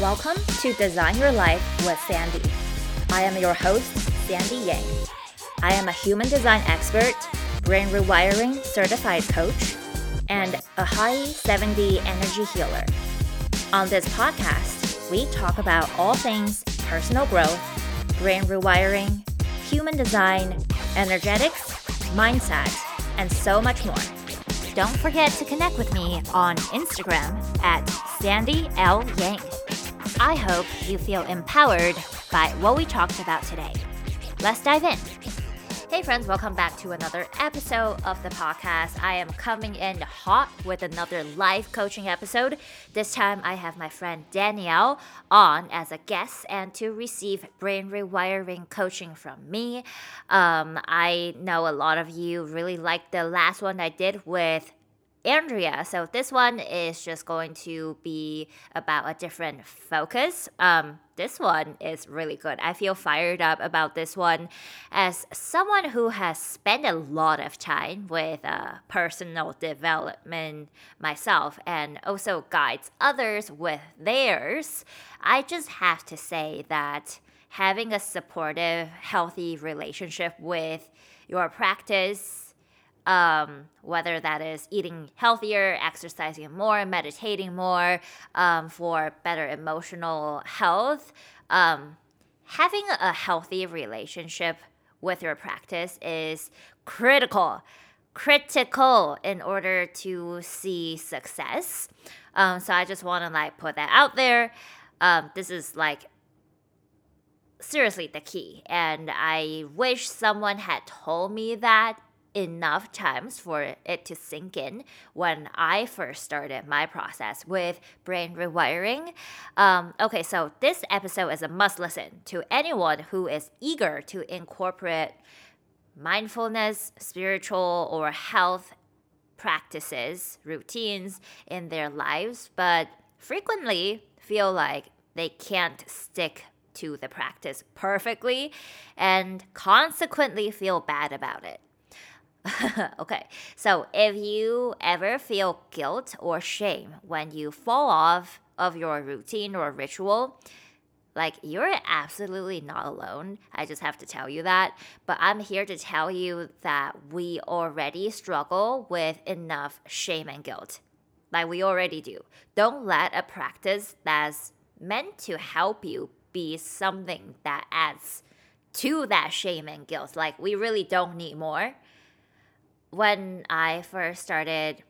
Welcome to Design Your Life with Sandy. I am your host, Sandy Yang. I am a human design expert, brain rewiring certified coach, and a high 70 energy healer. On this podcast, we talk about all things personal growth, brain rewiring, human design, energetics, mindset, and so much more. Don't forget to connect with me on Instagram at Sandy L. Yang. I hope you feel empowered by what we talked about today. Let's dive in. Hey, friends, welcome back to another episode of the podcast. I am coming in hot with another live coaching episode. This time, I have my friend Danielle on as a guest and to receive brain rewiring coaching from me. Um, I know a lot of you really liked the last one I did with Andrea. So this one is just going to be about a different focus. Um, this one is really good. I feel fired up about this one as someone who has spent a lot of time with uh, personal development myself and also guides others with theirs. I just have to say that having a supportive, healthy relationship with your practice um, whether that is eating healthier, exercising more, meditating more um, for better emotional health. Um, having a healthy relationship with your practice is critical, critical in order to see success. Um, so I just want to like put that out there. Um, this is like seriously the key, and I wish someone had told me that enough times for it to sink in when I first started my process with brain rewiring. Um, okay, so this episode is a must listen to anyone who is eager to incorporate mindfulness, spiritual, or health practices, routines in their lives, but frequently feel like they can't stick to the practice perfectly and consequently feel bad about it. okay, so if you ever feel guilt or shame when you fall off of your routine or ritual, like you're absolutely not alone. I just have to tell you that. But I'm here to tell you that we already struggle with enough shame and guilt. Like we already do. Don't let a practice that's meant to help you be something that adds to that shame and guilt. Like we really don't need more when I first started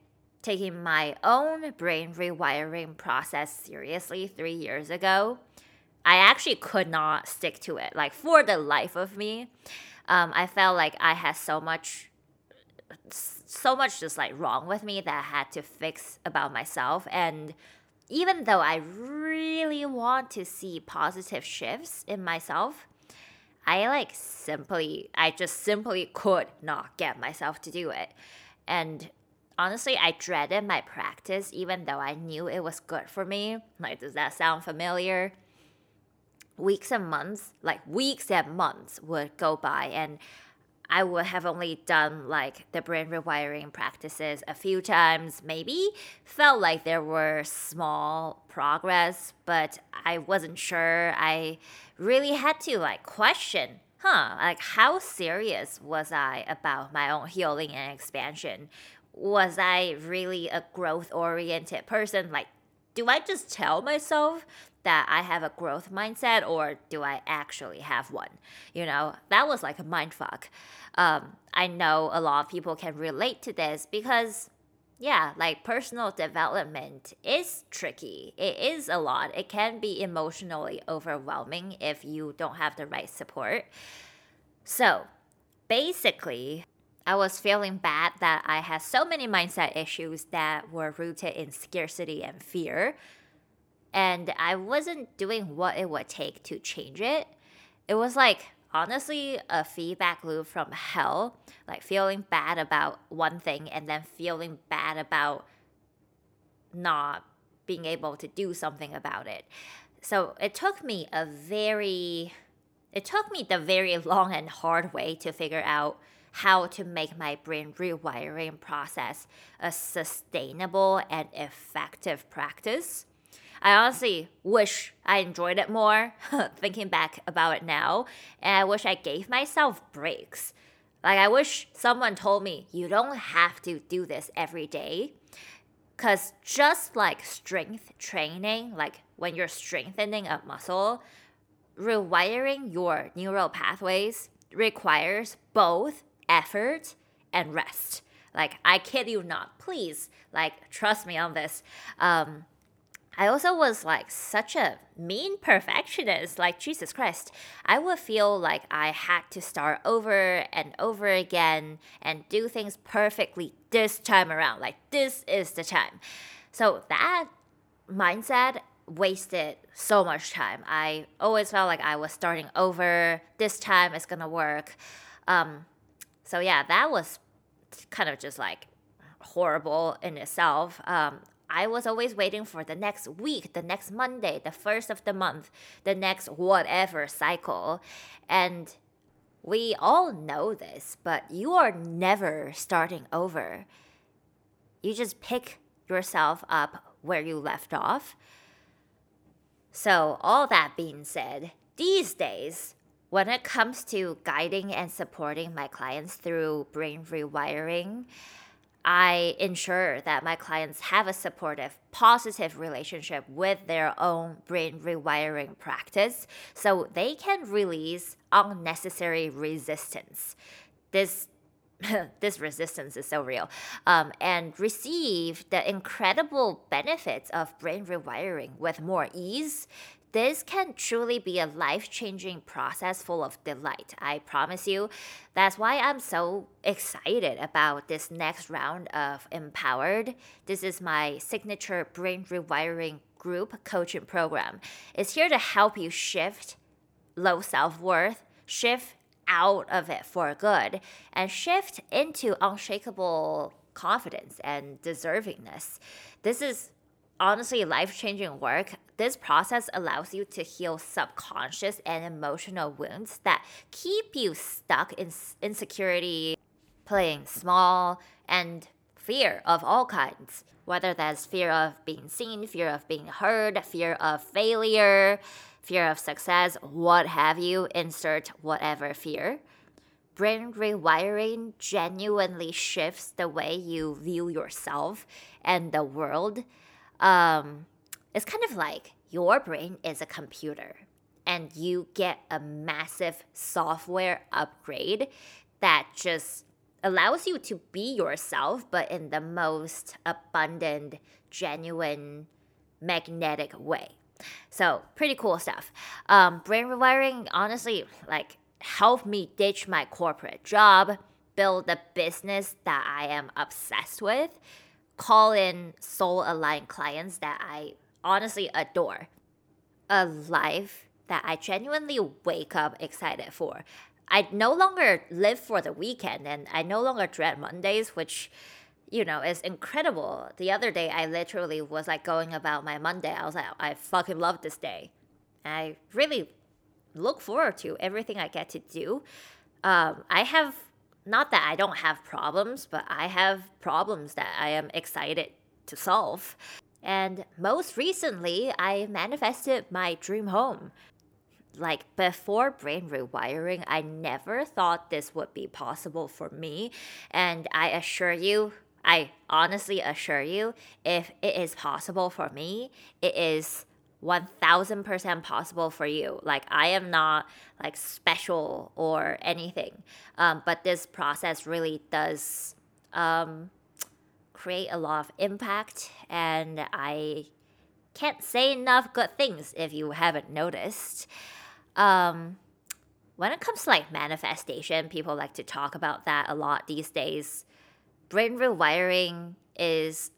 taking my own brain rewiring process seriously three years ago, I actually could not stick to it. Like for the life of me, um, I felt like I had so much, so much just like wrong with me that I had to fix about myself. And even though I really want to see positive shifts in myself, I like simply, I just simply could not get myself to do it. And honestly, I dreaded my practice even though I knew it was good for me. Like, does that sound familiar? Weeks and months, like weeks and months would go by, and I would have only done like the brain rewiring practices a few times, maybe. Felt like there were small progress, but I wasn't sure. I really had to like question, huh, like how serious was I about my own healing and expansion? Was I really a growth oriented person? Like, do I just tell myself that I have a growth mindset or do I actually have one? You know, that was like a mind fuck. Um, I know a lot of people can relate to this because, yeah, like personal development is tricky. It is a lot. It can be emotionally overwhelming if you don't have the right support. So, basically, I was feeling bad that I had so many mindset issues that were rooted in scarcity and fear and I wasn't doing what it would take to change it. It was like honestly a feedback loop from hell, like feeling bad about one thing and then feeling bad about not being able to do something about it. So it took me a very it took me the very long and hard way to figure out how to make my brain rewiring process a sustainable and effective practice. I honestly wish I enjoyed it more, thinking back about it now. And I wish I gave myself breaks. Like, I wish someone told me, you don't have to do this every day. Because just like strength training, like when you're strengthening a muscle, rewiring your neural pathways requires both effort and rest. Like, I kid you not. Please, like, trust me on this. Um, I also was like such a mean perfectionist, like Jesus Christ. I would feel like I had to start over and over again and do things perfectly this time around. Like, this is the time. So that mindset wasted so much time. I always felt like I was starting over. This time it's gonna work. Um, so yeah, that was kind of just like horrible in itself. Um, I was always waiting for the next week, the next Monday, the first of the month, the next whatever cycle. And we all know this, but you are never starting over. You just pick yourself up where you left off. So, all that being said, these days, when it comes to guiding and supporting my clients through brain rewiring, I ensure that my clients have a supportive, positive relationship with their own brain rewiring practice so they can release unnecessary resistance. This this resistance is so real, um, and receive the incredible benefits of brain rewiring with more ease this can truly be a life changing process full of delight. I promise you. That's why I'm so excited about this next round of Empowered. This is my signature brain rewiring group coaching program. It's here to help you shift low self worth, shift out of it for good, and shift into unshakable confidence and deservingness. This is honestly life changing work, this process allows you to heal subconscious and emotional wounds that keep you stuck in insecurity, playing small, and fear of all kinds. Whether that's fear of being seen, fear of being heard, fear of failure, fear of success, what have you, insert whatever fear. Brain rewiring genuinely shifts the way you view yourself and the world um, it's kind of like your brain is a computer and you get a massive software upgrade that just allows you to be yourself, but in the most abundant, genuine, magnetic way. So, pretty cool stuff. Um, brain rewiring, honestly, like, helped me ditch my corporate job, build a business that I am obsessed with, call in soul aligned clients that I honestly adore. A life that I genuinely wake up excited for. I no longer live for the weekend and I no longer dread Mondays, which, you know, is incredible. The other day, I literally was like going about my Monday. I was like, I fucking love this day. I really look forward to everything I get to do. Um, I have not that I don't have problems, but I have problems that I am excited to solve. And most recently, I manifested my dream home. Like before brain rewiring, I never thought this would be possible for me. And I assure you, I honestly assure you, if it is possible for me, it is 1000% possible for you. Like, I am not like special or anything. Um, but this process really does um, create a lot of impact. And I can't say enough good things if you haven't noticed. Um, when it comes to like manifestation, people like to talk about that a lot these days. Brain rewiring is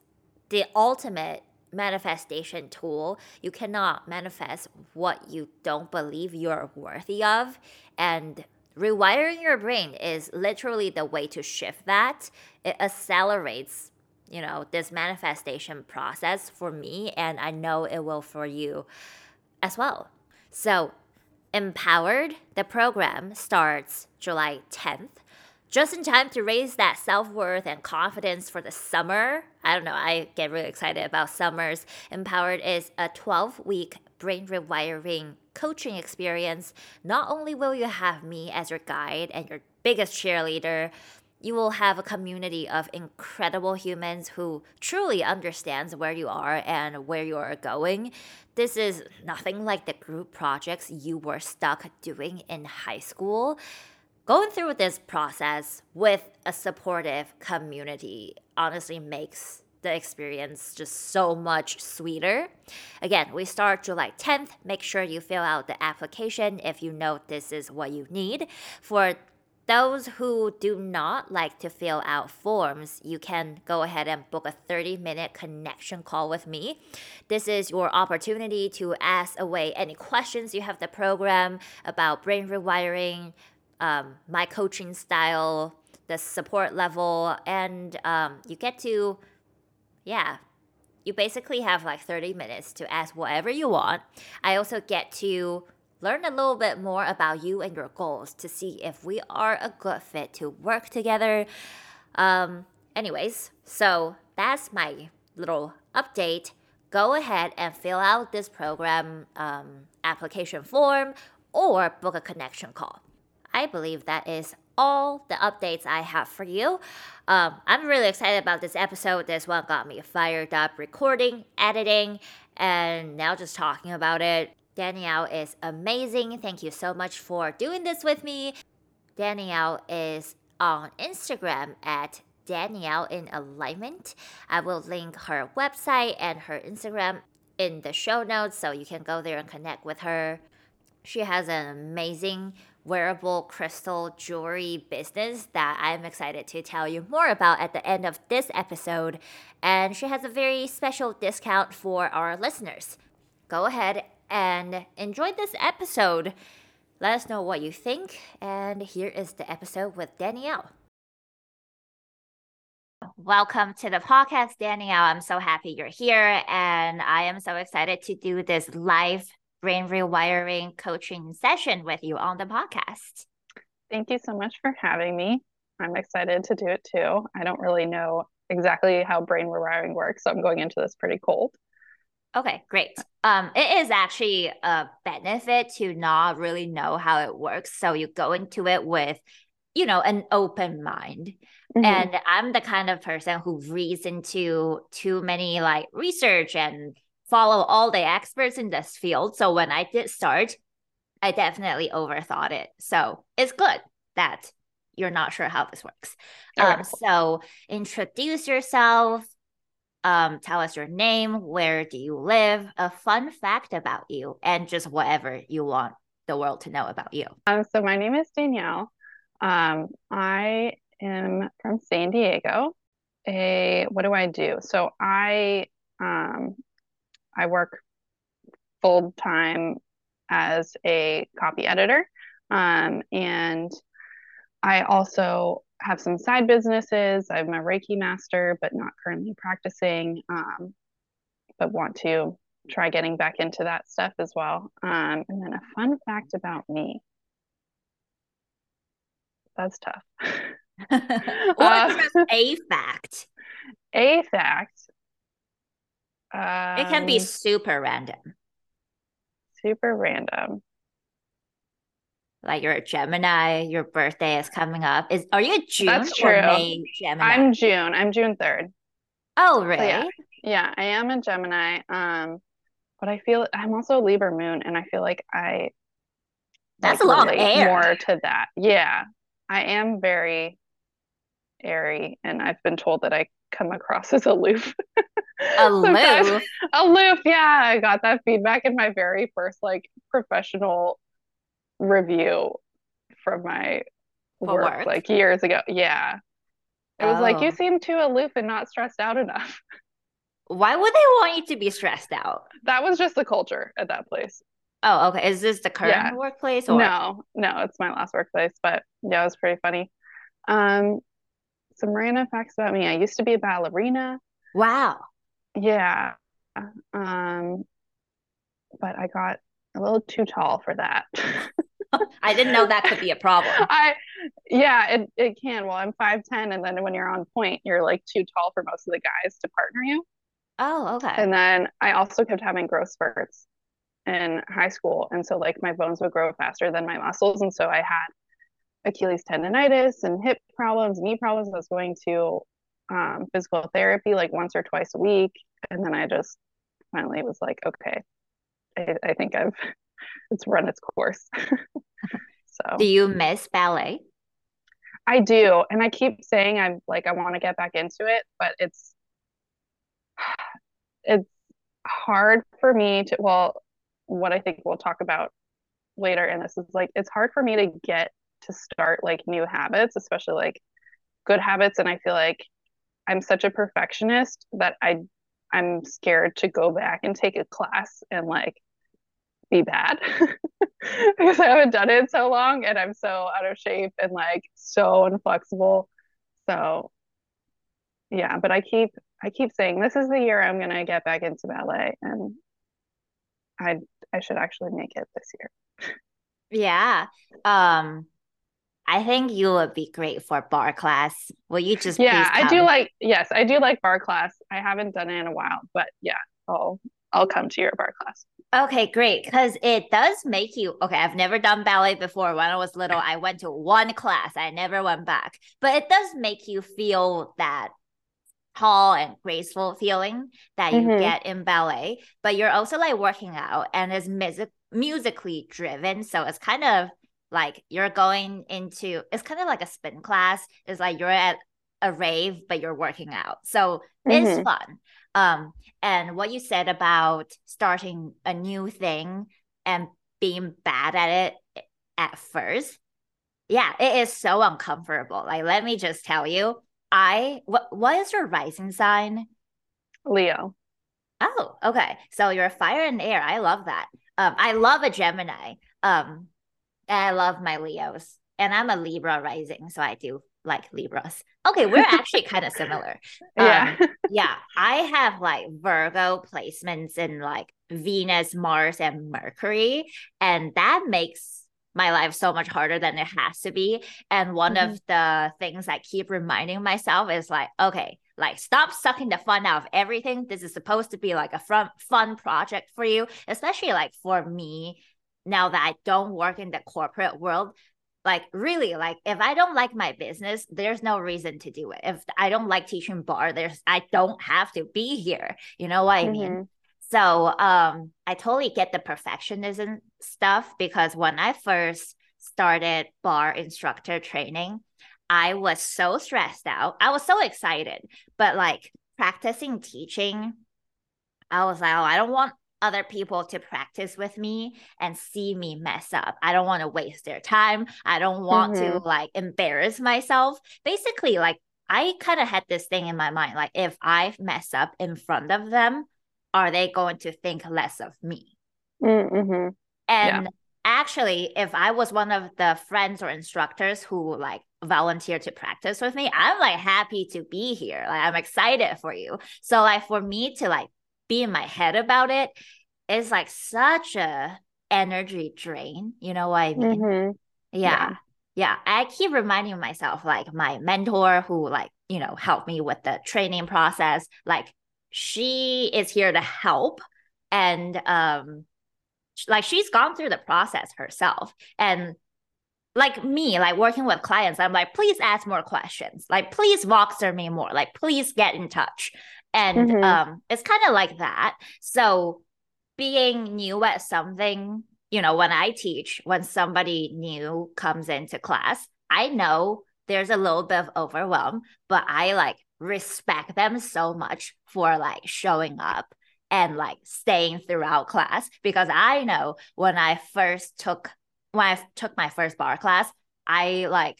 the ultimate manifestation tool. You cannot manifest what you don't believe you're worthy of. And rewiring your brain is literally the way to shift that. It accelerates, you know, this manifestation process for me, and I know it will for you as well. So, Empowered, the program starts July 10th. Just in time to raise that self worth and confidence for the summer. I don't know, I get really excited about summers. Empowered is a 12 week brain rewiring coaching experience. Not only will you have me as your guide and your biggest cheerleader, you will have a community of incredible humans who truly understands where you are and where you are going. This is nothing like the group projects you were stuck doing in high school. Going through this process with a supportive community honestly makes the experience just so much sweeter. Again, we start July 10th. Make sure you fill out the application if you know this is what you need. For those who do not like to fill out forms, you can go ahead and book a 30 minute connection call with me. This is your opportunity to ask away any questions you have the program about brain rewiring, um, my coaching style, the support level, and um, you get to, yeah, you basically have like 30 minutes to ask whatever you want. I also get to learn a little bit more about you and your goals to see if we are a good fit to work together. Um, anyways, so that's my little update. Go ahead and fill out this program um, application form or book a connection call. I believe that is all the updates I have for you. Um, I'm really excited about this episode. This one got me fired up recording, editing, and now just talking about it. Danielle is amazing. Thank you so much for doing this with me. Danielle is on Instagram at Danielle in Alignment. I will link her website and her Instagram in the show notes so you can go there and connect with her. She has an amazing wearable crystal jewelry business that I'm excited to tell you more about at the end of this episode. And she has a very special discount for our listeners. Go ahead and enjoy this episode. Let us know what you think. And here is the episode with Danielle. Welcome to the podcast, Danielle. I'm so happy you're here. And I am so excited to do this live brain rewiring coaching session with you on the podcast. Thank you so much for having me. I'm excited to do it too. I don't really know exactly how brain rewiring works, so I'm going into this pretty cold. Okay, great. Um, it is actually a benefit to not really know how it works. So you go into it with, you know, an open mind. Mm-hmm. And I'm the kind of person who reads into too many like research and follow all the experts in this field. So when I did start, I definitely overthought it. So it's good that you're not sure how this works. Um, so introduce yourself, um, tell us your name, where do you live, a fun fact about you, and just whatever you want the world to know about you. Um, so my name is Danielle. Um, I am from San Diego. A what do I do? So I um, I work full time as a copy editor, um, and I also have some side businesses. I'm a Reiki master, but not currently practicing, um, but want to try getting back into that stuff as well. Um, and then a fun fact about me. That's tough. uh, a fact? A fact. Um, it can be um, super random. Super random like you're a Gemini, your birthday is coming up. Is are you a June That's true. May Gemini? I'm June. I'm June 3rd. Oh, really? So yeah. yeah, I am a Gemini. Um, but I feel I'm also a Libra moon and I feel like I That's like, a lot of air. more to that. Yeah. I am very airy and I've been told that I come across as aloof. Aloof. aloof, yeah. I got that feedback in my very first like professional review from my work, like years ago. Yeah. It was oh. like, you oh. seem too aloof and not stressed out enough. Why would they want you to be stressed out? That was just the culture at that place. Oh, okay. Is this the current yeah. workplace or no? No, it's my last workplace, but yeah, it was pretty funny. Um, some random facts about me. I used to be a ballerina. Wow. Yeah. Um, but I got a little too tall for that. I didn't know that could be a problem. I yeah, it, it can. Well, I'm 5'10 and then when you're on pointe, you're like too tall for most of the guys to partner you. Oh, okay. And then I also kept having growth spurts in high school. And so like my bones would grow faster than my muscles. And so I had Achilles tendonitis and hip problems, knee problems. I was going to um, physical therapy like once or twice a week. And then I just finally was like, okay, I, I think I've it's run its course. so do you miss ballet? I do. And I keep saying I'm like I want to get back into it, but it's it's hard for me to well, what I think we'll talk about later in this is like it's hard for me to get to start like new habits, especially like good habits. And I feel like I'm such a perfectionist that I I'm scared to go back and take a class and like be bad because I haven't done it in so long and I'm so out of shape and like so inflexible. So yeah, but I keep I keep saying this is the year I'm gonna get back into ballet and I I should actually make it this year. Yeah. Um I think you would be great for barre class. Will you just Yeah, I do like yes, I do like barre class. I haven't done it in a while, but yeah, I'll I'll come to your barre class. Okay, great. Because it does make you okay. I've never done ballet before. When I was little, I went to one class. I never went back. But it does make you feel that tall and graceful feeling that you mm-hmm. get in ballet. But you're also like working out and it's music musically driven. So it's kind of like you're going into it's kind of like a spin class. It's like you're at a rave, but you're working out. So mm-hmm. it's fun. Um, and what you said about starting a new thing and being bad at it at first, yeah, it is so uncomfortable. Like, let me just tell you, I what what is your rising sign? Leo. Oh, okay. So you're a fire and air. I love that. Um, I love a Gemini. Um, I love my Leos, and I'm a Libra rising, so I do like Libras. Okay, we're actually kind of similar. Yeah. Um, yeah. I have like Virgo placements in like Venus, Mars, and Mercury. And that makes my life so much harder than it has to be. And one mm-hmm. of the things I keep reminding myself is like, okay, like stop sucking the fun out of everything. This is supposed to be like a fun, fun project for you, especially like for me now that I don't work in the corporate world like really like if i don't like my business there's no reason to do it. If i don't like teaching barre there's i don't have to be here. You know what i mm-hmm. mean so um i totally get the perfectionism stuff because when i first started barre instructor training i was so stressed out. I was so excited but like practicing teaching I was like, oh, I don't want other people to practice with me and see me mess up. I don't want to waste their time. I don't want mm-hmm. to like embarrass myself. Basically, like I kind of had this thing in my mind like if I mess up in front of them, are they going to think less of me? Mm-hmm. And yeah. actually, if I was one of the friends or instructors who like volunteer to practice with me, I'm like happy to be here. Like I'm excited for you. So like for me to like be in my head about it is like such a energy drain. You know what I mean? Mm-hmm. Yeah. yeah. Yeah. I keep reminding myself, like my mentor who like, you know, helped me with the training process, like she is here to help. And um like she's gone through the process herself. And like me, like working with clients, I'm like, please ask more questions. Like, please walk through me more. Like, please get in touch and mm-hmm. um it's kind of like that so being new at something you know when i teach when somebody new comes into class i know there's a little bit of overwhelm but i like respect them so much for like showing up and like staying throughout class because i know when i first took when i took my first barre class i like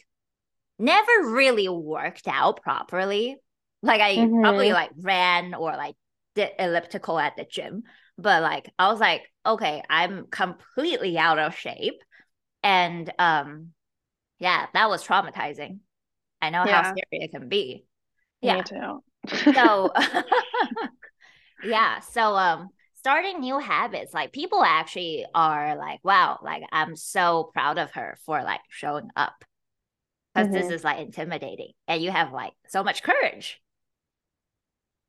never really worked out properly like I mm-hmm. probably like ran or like did elliptical at the gym, but like I was like, okay, I'm completely out of shape. And um yeah, that was traumatizing. I know yeah. how scary it can be. Yeah. So yeah, so um starting new habits, like people actually are like, wow, like I'm so proud of her for like showing up. Because mm-hmm. this is like intimidating. And you have like so much courage.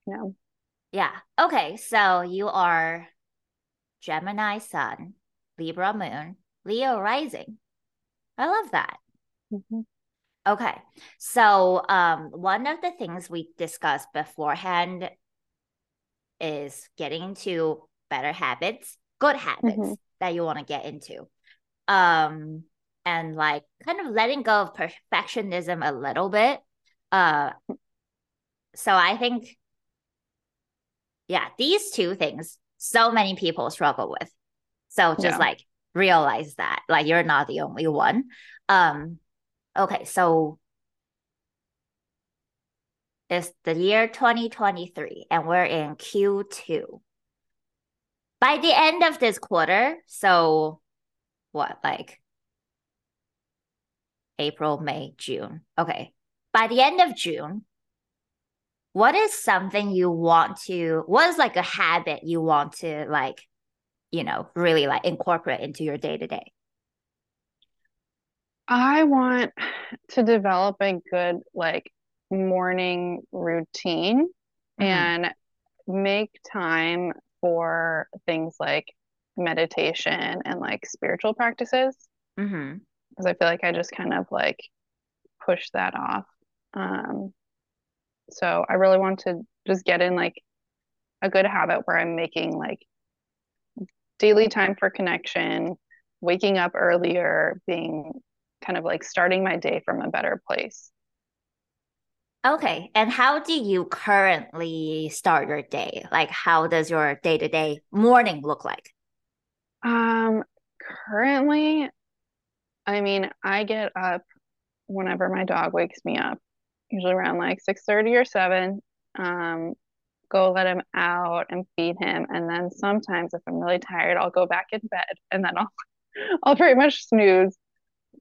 Yeah. Yeah. Okay. So you are Gemini Sun, Libra Moon, Leo Rising. I love that. Mm-hmm. Okay. So um one of the things we discussed beforehand is getting into better habits, good habits mm-hmm. that you want to get into. Um and like kind of letting go of perfectionism a little bit. Uh so I think yeah, these two things so many people struggle with. So just yeah. like realize that like you're not the only one. Um okay, so it's the year 2023 and we're in Q2. By the end of this quarter, so what, like April, May, June. Okay. By the end of June, what is something you want to, what is like a habit you want to like, you know, really like incorporate into your day to day? I want to develop a good like morning routine mm-hmm. and make time for things like meditation and like spiritual practices because mm-hmm. I feel like I just kind of like push that off. Um, so I really want to just get in like a good habit where I'm making like daily time for connection, waking up earlier, being kind of like starting my day from a better place. Okay. And how do you currently start your day? Like how does your day-to-day morning look like? Um currently I mean, I get up whenever my dog wakes me up, usually around like 6:30 or 7. Um go let him out and feed him and then sometimes if I'm really tired, I'll go back in bed and then I'll I'll pretty much snooze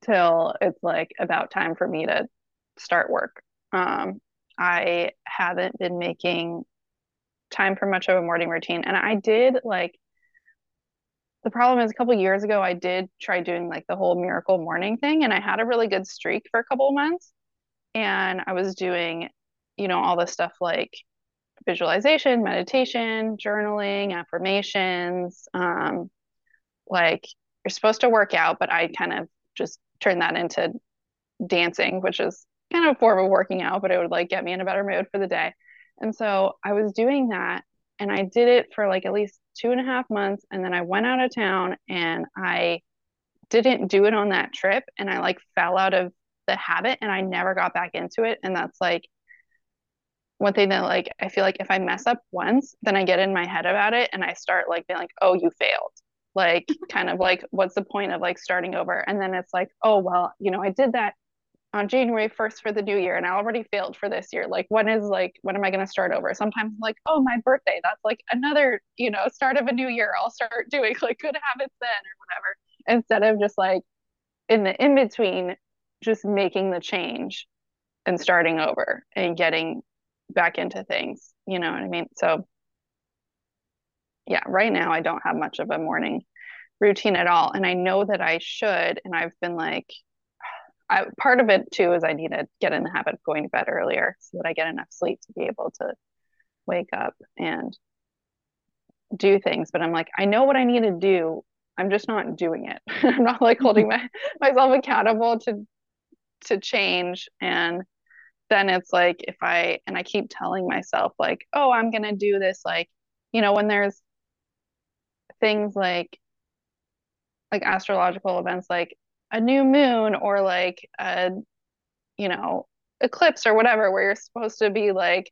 till it's like about time for me to start work. Um, I haven't been making time for much of a morning routine. And I did like the problem is a couple years ago I did try doing like the whole miracle morning thing and I had a really good streak for a couple months. And I was doing, you know, all this stuff like visualization, meditation, journaling, affirmations. Um, like you're supposed to work out, but I kind of just turned that into dancing, which is kind of a form of working out, but it would like get me in a better mood for the day. And so I was doing that and I did it for like at least two and a half months. And then I went out of town and I didn't do it on that trip. And I like fell out of the habit and I never got back into it. And that's like one thing that like I feel like if I mess up once, then I get in my head about it and I start like being like, oh, you failed. Like kind of like what's the point of like starting over? And then it's like, oh well, you know, I did that on January 1st for the new year and I already failed for this year. Like when is like when am I going to start over? Sometimes I'm like, "Oh, my birthday. That's like another, you know, start of a new year. I'll start doing like good habits then or whatever." Instead of just like in the in between just making the change and starting over and getting back into things, you know what I mean? So yeah, right now I don't have much of a morning routine at all and I know that I should and I've been like I, part of it too is I need to get in the habit of going to bed earlier so that I get enough sleep to be able to wake up and do things. But I'm like, I know what I need to do. I'm just not doing it. I'm not like holding my, myself accountable to to change. And then it's like if I and I keep telling myself like, oh, I'm gonna do this. Like, you know, when there's things like like astrological events like a new moon or like a you know eclipse or whatever where you're supposed to be like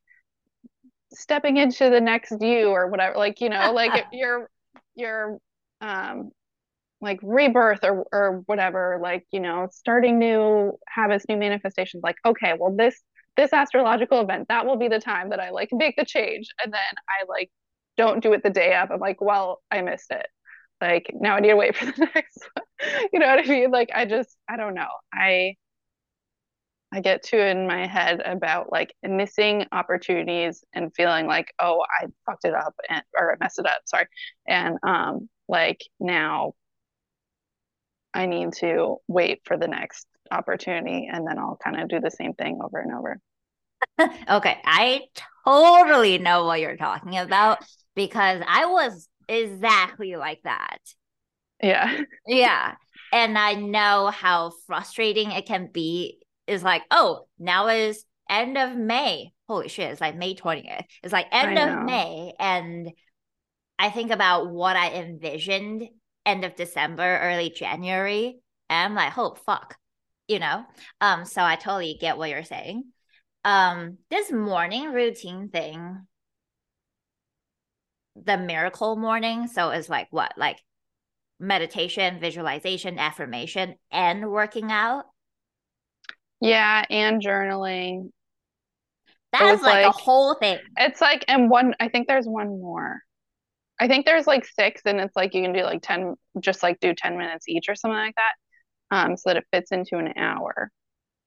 stepping into the next you or whatever like you know like your your um like rebirth or or whatever like you know starting new habits new manifestations like okay well this this astrological event that will be the time that i like make the change and then i like don't do it the day up i'm like well i missed it like now I need to wait for the next one. you know what I mean? Like I just I don't know. I I get too in my head about like missing opportunities and feeling like, oh, I fucked it up and or I messed it up, sorry. And um like now I need to wait for the next opportunity and then I'll kind of do the same thing over and over. okay, I totally know what you're talking about because I was exactly like that. Yeah. Yeah. And I know how frustrating it can be. Is like, oh, now is end of May. Holy shit, it's like May 20th. It's like end of May. And I think about what I envisioned end of December, early January. And I'm like, oh fuck. You know? Um, so I totally get what you're saying. Um, this morning routine thing, the miracle morning. So it's like what? Like meditation, visualization, affirmation, and working out. Yeah, and journaling. That's like, like a whole thing. It's like, and one, I think there's one more. I think there's like six, and it's like you can do like 10, just like do 10 minutes each or something like that, um, so that it fits into an hour.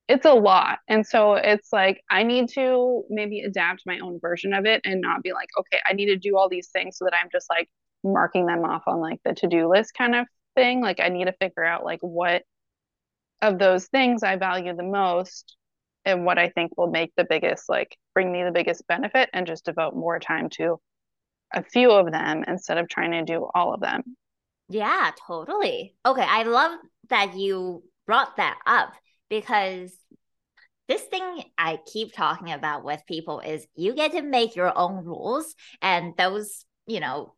It's a lot. And so it's like, I need to maybe adapt my own version of it and not be like, okay, I need to do all these things so that I'm just like marking them off on like the to-do list kind of thing like i need to figure out like what of those things i value the most and what i think will make the biggest like bring me the biggest benefit and just devote more time to a few of them instead of trying to do all of them yeah totally okay i love that you brought that up because this thing I keep talking about with people is you get to make your own rules and those, you know,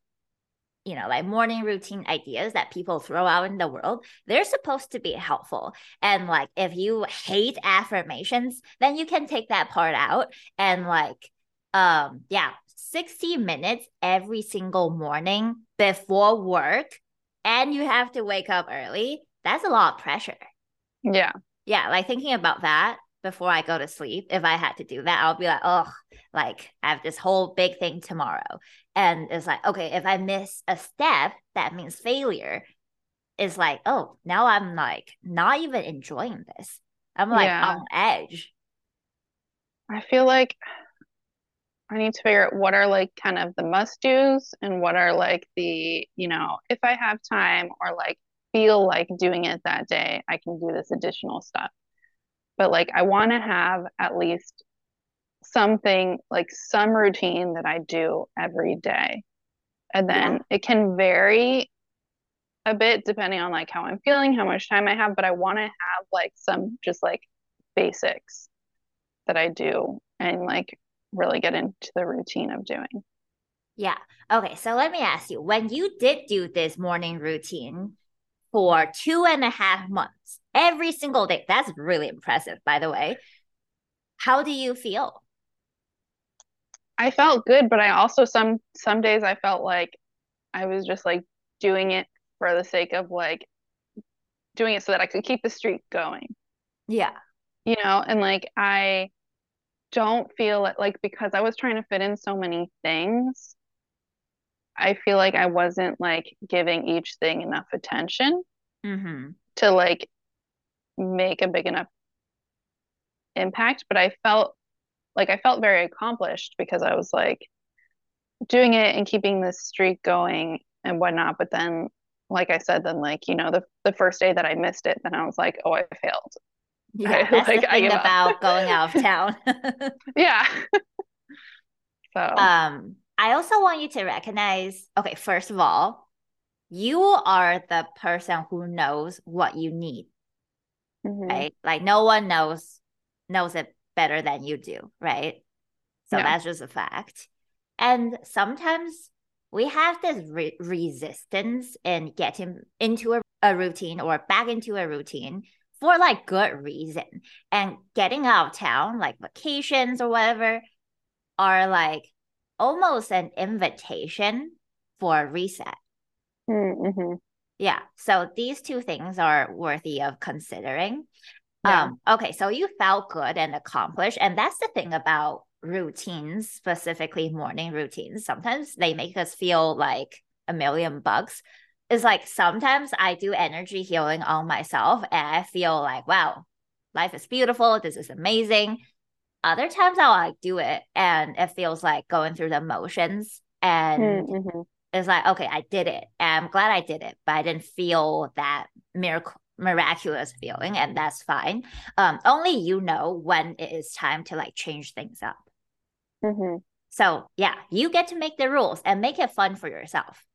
you know, like morning routine ideas that people throw out in the world, they're supposed to be helpful. And like, if you hate affirmations, then you can take that part out and like, um, yeah, 60 minutes every single morning before work, and you have to wake up early. That's a lot of pressure. Yeah. Yeah. Like thinking about that before I go to sleep, if I had to do that, I'll be like, oh, like I have this whole big thing tomorrow. And it's like, okay, if I miss a step, that means failure. It's like, oh, now I'm like not even enjoying this. I'm like yeah. on edge. I feel like I need to figure out what are like kind of the must do's and what are like the, you know, if I have time or like feel like doing it that day, I can do this additional stuff. But like, I want to have at least something like some routine that I do every day. And then yeah. it can vary a bit depending on like how I'm feeling, how much time I have, but I want to have like some just like basics that I do and like really get into the routine of doing. Yeah. Okay. So let me ask you when you did do this morning routine for two and a half months, every single day, that's really impressive, by the way. How do you feel? I felt good, but I also some some days I felt like I was just like doing it for the sake of like doing it so that I could keep the streak going. Yeah. You know, and like I don't feel it like because I was trying to fit in so many things, I feel like I wasn't like giving each thing enough attention mm-hmm. to like make a big enough impact. But I felt like I felt very accomplished because I was like doing it and keeping this streak going and whatnot. But then, like I said, then like you know the the first day that I missed it, then I was like, oh, I failed. Yeah, that's like, the thing about going out of town. yeah. so um, I also want you to recognize. Okay, first of all, you are the person who knows what you need. Mm-hmm. Right? Like no one knows knows it better than you do, right? So yeah. that's just a fact. And sometimes we have this re- resistance in getting into a, a routine or back into a routine for like good reason. And getting out of town, like vacations or whatever, are like almost an invitation for a reset. Mm-hmm. Yeah. So these two things are worthy of considering. Yeah. Um, okay, so you felt good and accomplished. And that's the thing about routines, specifically morning routines. Sometimes they make us feel like a million bucks. It's like sometimes I do energy healing on myself and I feel like, wow, life is beautiful. This is amazing. Other times I'll like do it and it feels like going through the motions and Mm-hmm. it's like, okay, I did it. And I'm glad I did it, but I didn't feel that miracle miraculous feeling and that's fine. Um, only you know when it is time to like change things up. Mm-hmm. So yeah, you get to make the rules and make it fun for yourself.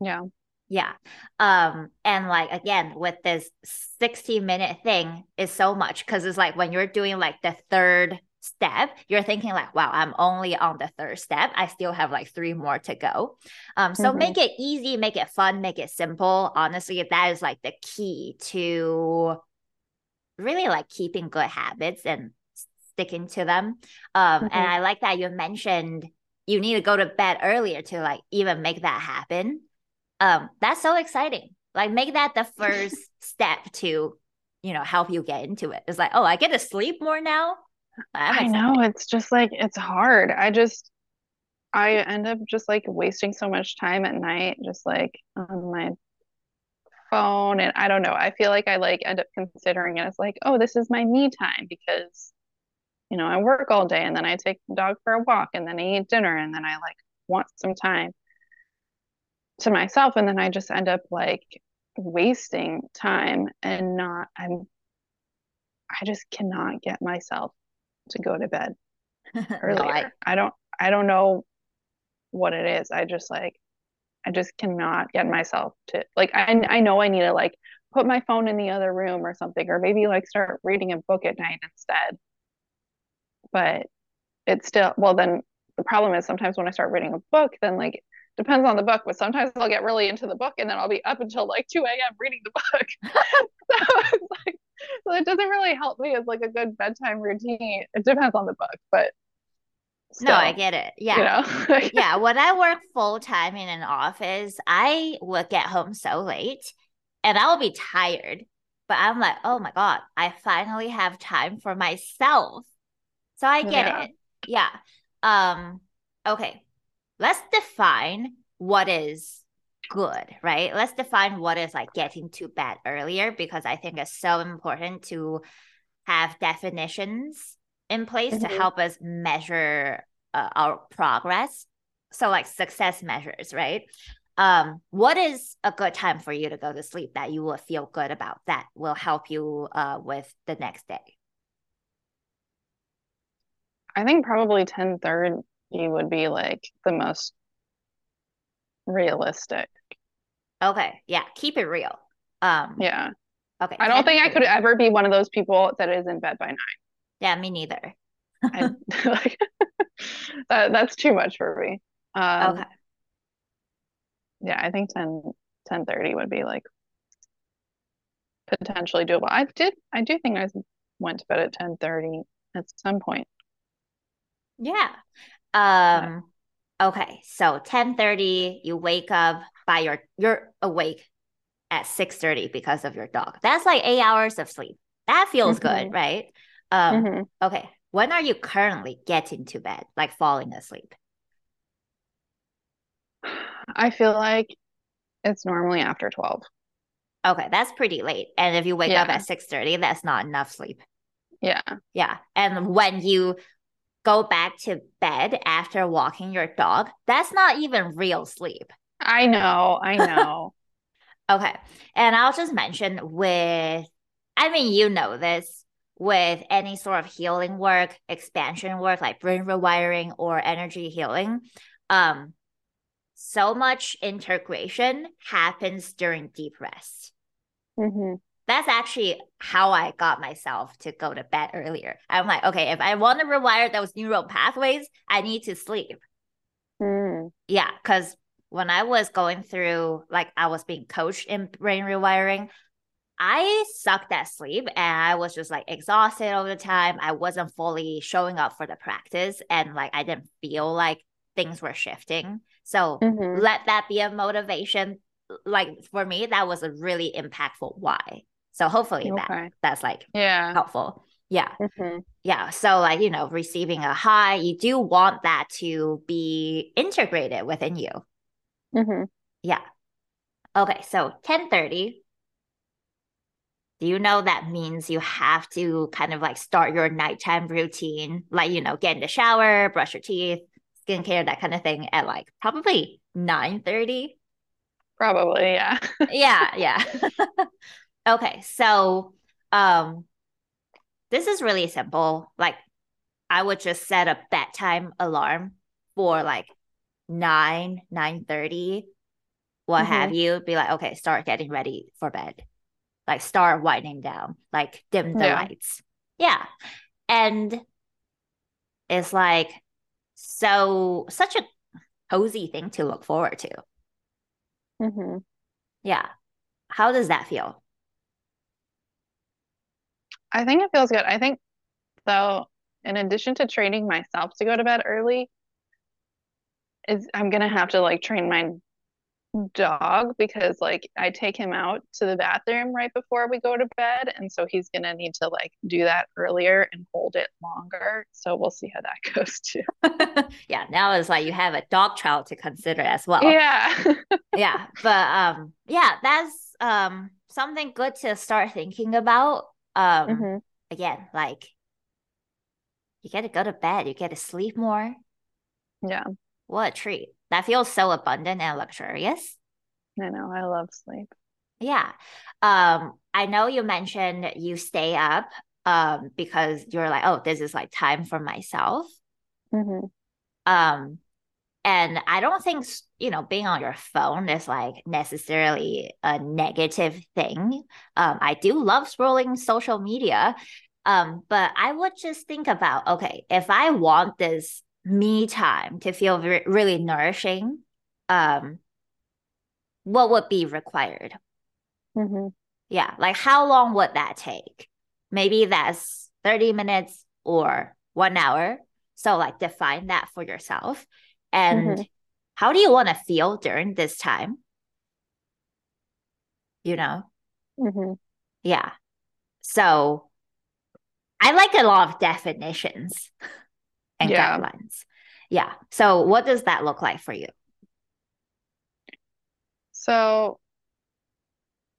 Yeah. Yeah. Um, and like again, with this 60 minute thing is so much because it's like when you're doing like the third step, you're thinking like, wow, I'm only on the third step. I still have like three more to go. Um, so Mhm. make it easy, make it fun, make it simple. Honestly, that is like the key to really like keeping good habits and sticking to them. Um, Mhm. and I like that you mentioned you need to go to bed earlier to like even make that happen. Um, that's so exciting. Like make that the first step to, you know, help you get into it. It's like, oh, I get to sleep more now. I know it's just like it's hard. I just I end up just like wasting so much time at night just like on my phone and I don't know. I feel like I like end up considering it as like, oh, this is my me time because you know, I work all day and then I take the dog for a walk and then I eat dinner and then I like want some time to myself and then I just end up like wasting time and not I'm I just cannot get myself to go to bed No, earlier. I, I don't I don't know what it is. I just like I just cannot get myself to like I I know I need to like put my phone in the other room or something or maybe like start reading a book at night instead. But it's still well then the problem is sometimes when I start reading a book then like depends on the book but sometimes I'll get really into the book and then I'll be up until like 2 a.m. reading the book. so it's like so it doesn't really help me as like a good bedtime routine. It depends on the book, but no, I get it. you Yeah. know. Yeah. When I work full time in an office, I would get home so late and I will be tired. But I'm like, oh my God, I finally have time for myself. So I get Yeah. it. Yeah. Um, okay. Let's define what is good, right? Let's define what is like getting to bed earlier because I think it's so important to have definitions in place to Mhm. help us measure uh, our progress. So like success measures, right? Um, what is a good time for you to go to sleep that you will feel good about that will help you uh with the next day? I think probably 10:30 would be like the most realistic. Okay, yeah, keep it real. Um, Yeah. okay. I don't think I could ever be one of those people that is in bed by nine. Yeah, me neither. I, like that that's too much for me. Um, Okay. yeah, I think 10 10:30 would be like potentially doable. I did I do think I went to bed at 10:30 at some point. Yeah. Um, okay. So 10:30, you wake up by your you're awake at 6:30 because of your dog. That's like eight hours of sleep. That feels good, Mhm. right? Um, Mhm. okay. When are you currently getting to bed, like falling asleep? I feel like it's normally after 12. Okay, that's pretty late. And if you wake up Yeah. at 6:30, that's not enough sleep. Yeah. Yeah. And when you go back to bed after walking your dog, that's not even real sleep. I know. I know. Okay. And I'll just mention with, I mean, you know this, with any sort of healing work, expansion work, like brain rewiring or energy healing, um, so much integration happens during deep rest. hmm That's actually how I got myself to go to bed earlier. I'm like, okay, if I want to rewire those neural pathways, I need to sleep. Mm. Yeah, because when I was going through, like, I was being coached in brain rewiring, I sucked at sleep and I was just like exhausted all the time. I wasn't fully showing up for the practice and like I didn't feel like things were shifting. So Mhm. let that be a motivation. Like for me, that was a really impactful why. So hopefully that that's like Yeah. helpful. Yeah. hmm Yeah. So like, you know, receiving a high, you do want that to be integrated within you. hmm Yeah. Okay. So 1030. do you know that means you have to kind of like start your nighttime routine, like, you know, get in the shower, brush your teeth, skincare, that kind of thing at like probably 9 30? Probably, yeah. yeah, yeah. okay, so um this is really simple. Like I would just set a bedtime alarm for like 9, 9 30, what mm-hmm. have you. Be like, okay, start getting ready for bed like start winding down, like dim the yeah. lights. Yeah. And it's like so such a cozy thing to look forward to. Mm-hmm. Yeah. How does that feel? I think it feels good. I think so in addition to training myself to go to bed early, is I'm gonna have to like train my dog because like I take him out to the bathroom right before we go to bed and so he's going to need to like do that earlier and hold it longer so we'll see how that goes too. yeah, now it's like you have a dog child to consider as well. Yeah. yeah, but um yeah, that's um something good to start thinking about. Um mm-hmm. again, like you get to go to bed, you get to sleep more. Yeah. What a treat that feels so abundant and luxurious. I know. I love sleep. Yeah. Um, I know you mentioned you stay up um because you're like, oh, this is like time for myself. Mm-hmm. Um, and I don't think you know being on your phone is like necessarily a negative thing. Um, I do love scrolling social media. Um, but I would just think about okay, if I want this me time to feel re- really nourishing, um, what would be required? Mm-hmm. Yeah, like how long would that take? Maybe that's 30 minutes or one hour. So, like, define that for yourself. And mm-hmm. how do you want to feel during this time? You know? Mm-hmm. Yeah. So, I like a lot of definitions and yeah. guidelines. Yeah. So what does that look like for you? So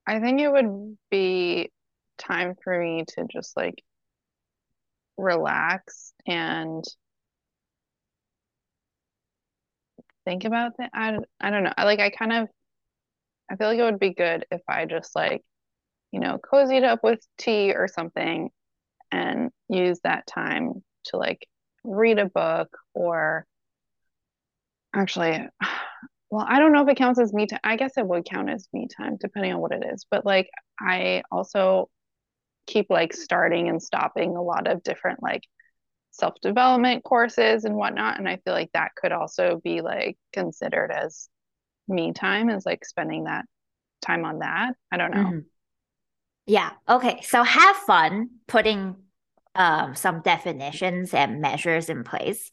I think it would be time for me to just like relax and think about that. I, I don't know. I like I kind of I feel like it would be good if I just like, you know, cozied up with tea or something and use that time to like read a book or actually well i don't know if it counts as me time i guess it would count as me time depending on what it is but like i also keep like starting and stopping a lot of different like self-development courses and whatnot and i feel like that could also be like considered as me time is like spending that time on that i don't know mm-hmm. yeah okay so have fun putting um, some definitions and measures in place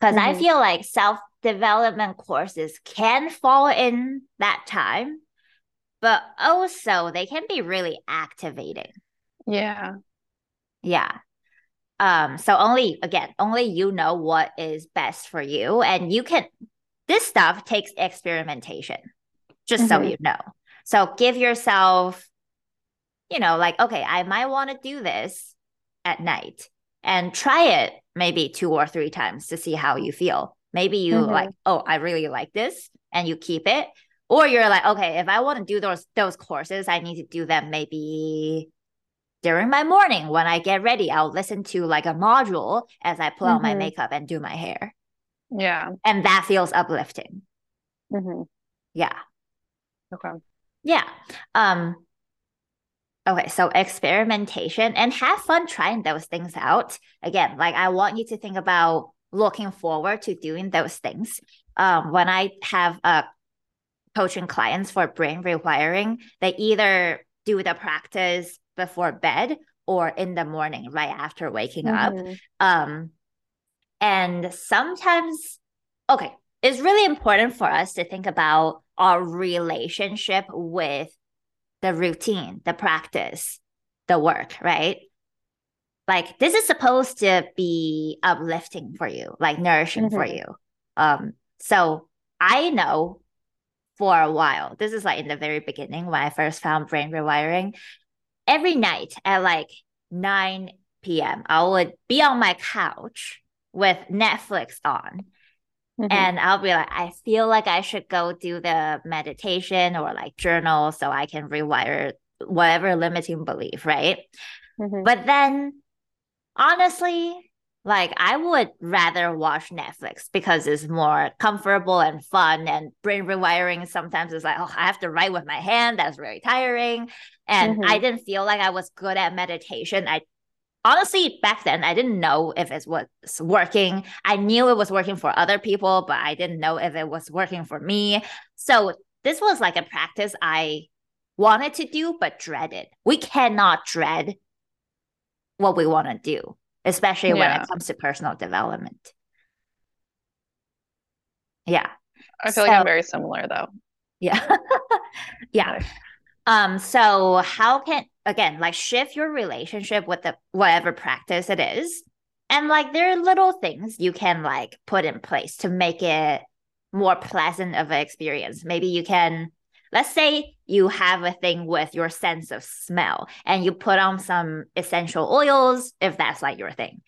because mm-hmm. I feel like self development courses can fall in that time, but also they can be really activating. Yeah. Yeah. Um, so only again, only you know what is best for you. And you can this stuff takes experimentation, just mm-hmm. so you know. So give yourself, you know, like, okay, I might want to do this at night and try it maybe two or three times to see how you feel. Maybe you mm-hmm. like, oh, I really like this, and you keep it. Or you're like, okay, if I want to do those those courses, I need to do them maybe during my morning when I get ready. I'll listen to like a module as I put mm-hmm. on my makeup and do my hair. Yeah. And that feels uplifting. Mm-hmm. Yeah. Okay. Yeah. Um, Okay, so experimentation and have fun trying those things out. Again, like I want you to think about looking forward to doing those things. Um, when I have uh, coaching clients for brain rewiring, they either do the practice before bed or in the morning, right after waking mm-hmm. up. Um, and sometimes, okay, it's really important for us to think about our relationship with the routine, the practice, the work, right? Like this is supposed to be uplifting for you, like nourishing mm-hmm. for you. Um, so I know for a while, this is like in the very beginning when I first found brain rewiring, every night at like 9 p.m., I would be on my couch with Netflix on. Mm-hmm. And I'll be like, I feel like I should go do the meditation or like journal so I can rewire whatever limiting belief, right? Mm-hmm. But then honestly, like I would rather watch Netflix because it's more comfortable and fun and brain rewiring sometimes is like, oh, I have to write with my hand. That's very tiring. And mm-hmm. I didn't feel like I was good at meditation. I honestly back then I didn't know if it was working. I knew it was working for other people, but I didn't know if it was working for me. So this was like a practice I wanted to do but dreaded. We cannot dread what we want to do especially yeah. when it comes to personal development. Yeah. I feel so, like I'm very similar though. Yeah. yeah. Um, so how can again like shift your relationship with the whatever practice it is? And like there are little things you can like put in place to make it more pleasant of an experience. Maybe you can let's say you have a thing with your sense of smell and you put on some essential oils if that's like your thing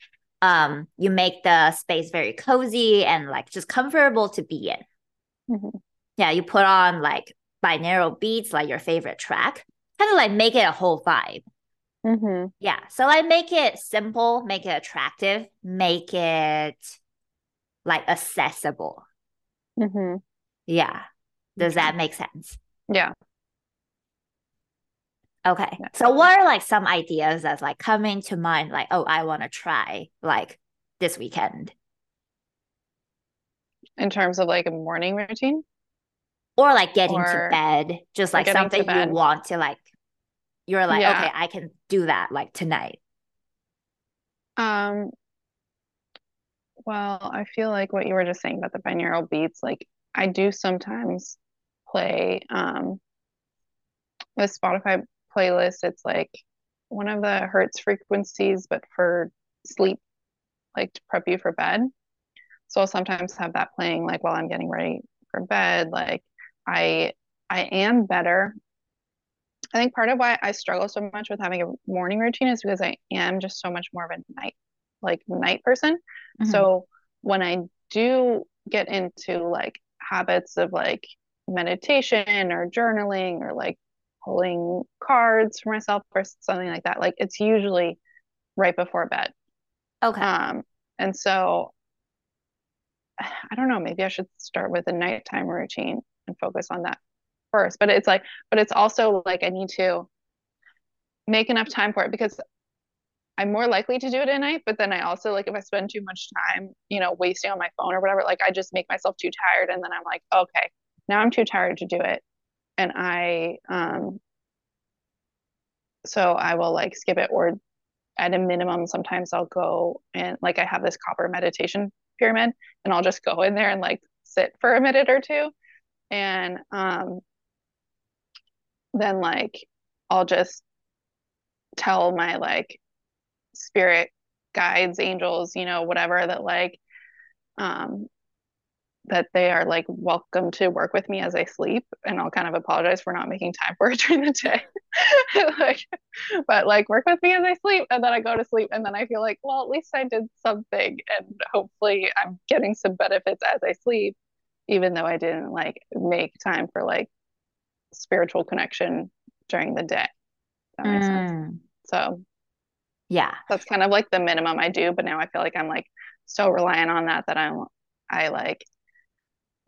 um you make the space very cozy and like just comfortable to be in mm-hmm. yeah you put on like binaural beats like your favorite track kind of like make it a whole vibe mm-hmm. yeah so like make it simple make it attractive make it like accessible mm-hmm. yeah does that make sense yeah. Okay. Yeah. So what are like some ideas that's like coming to mind like, oh, I want to try like this weekend? In terms of like a morning routine? Or like getting or to bed, just like something you want to like you're like, yeah. okay, I can do that like tonight. Um well, I feel like what you were just saying about the binaural beats, like I do sometimes play um, with Spotify playlist. It's like one of the Hertz frequencies, but for sleep, like to prep you for bed. So I'll sometimes have that playing like while I'm getting ready for bed. Like I I am better. I think part of why I struggle so much with having a morning routine is because I am just so much more of a night like night person. Mm-hmm. So when I do get into like habits of like meditation or journaling or like pulling cards for myself or something like that. Like it's usually right before bed. Okay. Um, and so I don't know, maybe I should start with a nighttime routine and focus on that first. But it's like, but it's also like I need to make enough time for it because I'm more likely to do it at night. But then I also like if I spend too much time, you know, wasting on my phone or whatever, like I just make myself too tired and then I'm like, okay, now I'm too tired to do it. And I, um, so I will like skip it or at a minimum, sometimes I'll go and like I have this copper meditation pyramid and I'll just go in there and like sit for a minute or two. And, um, then like I'll just tell my like spirit guides, angels, you know, whatever that like, um, that they are like welcome to work with me as I sleep and I'll kind of apologize for not making time for it during the day. like but like work with me as I sleep and then I go to sleep and then I feel like well at least I did something and hopefully I'm getting some benefits as I sleep even though I didn't like make time for like spiritual connection during the day. That makes mm. sense. So yeah. That's kind of like the minimum I do, but now I feel like I'm like so reliant on that that I'm I like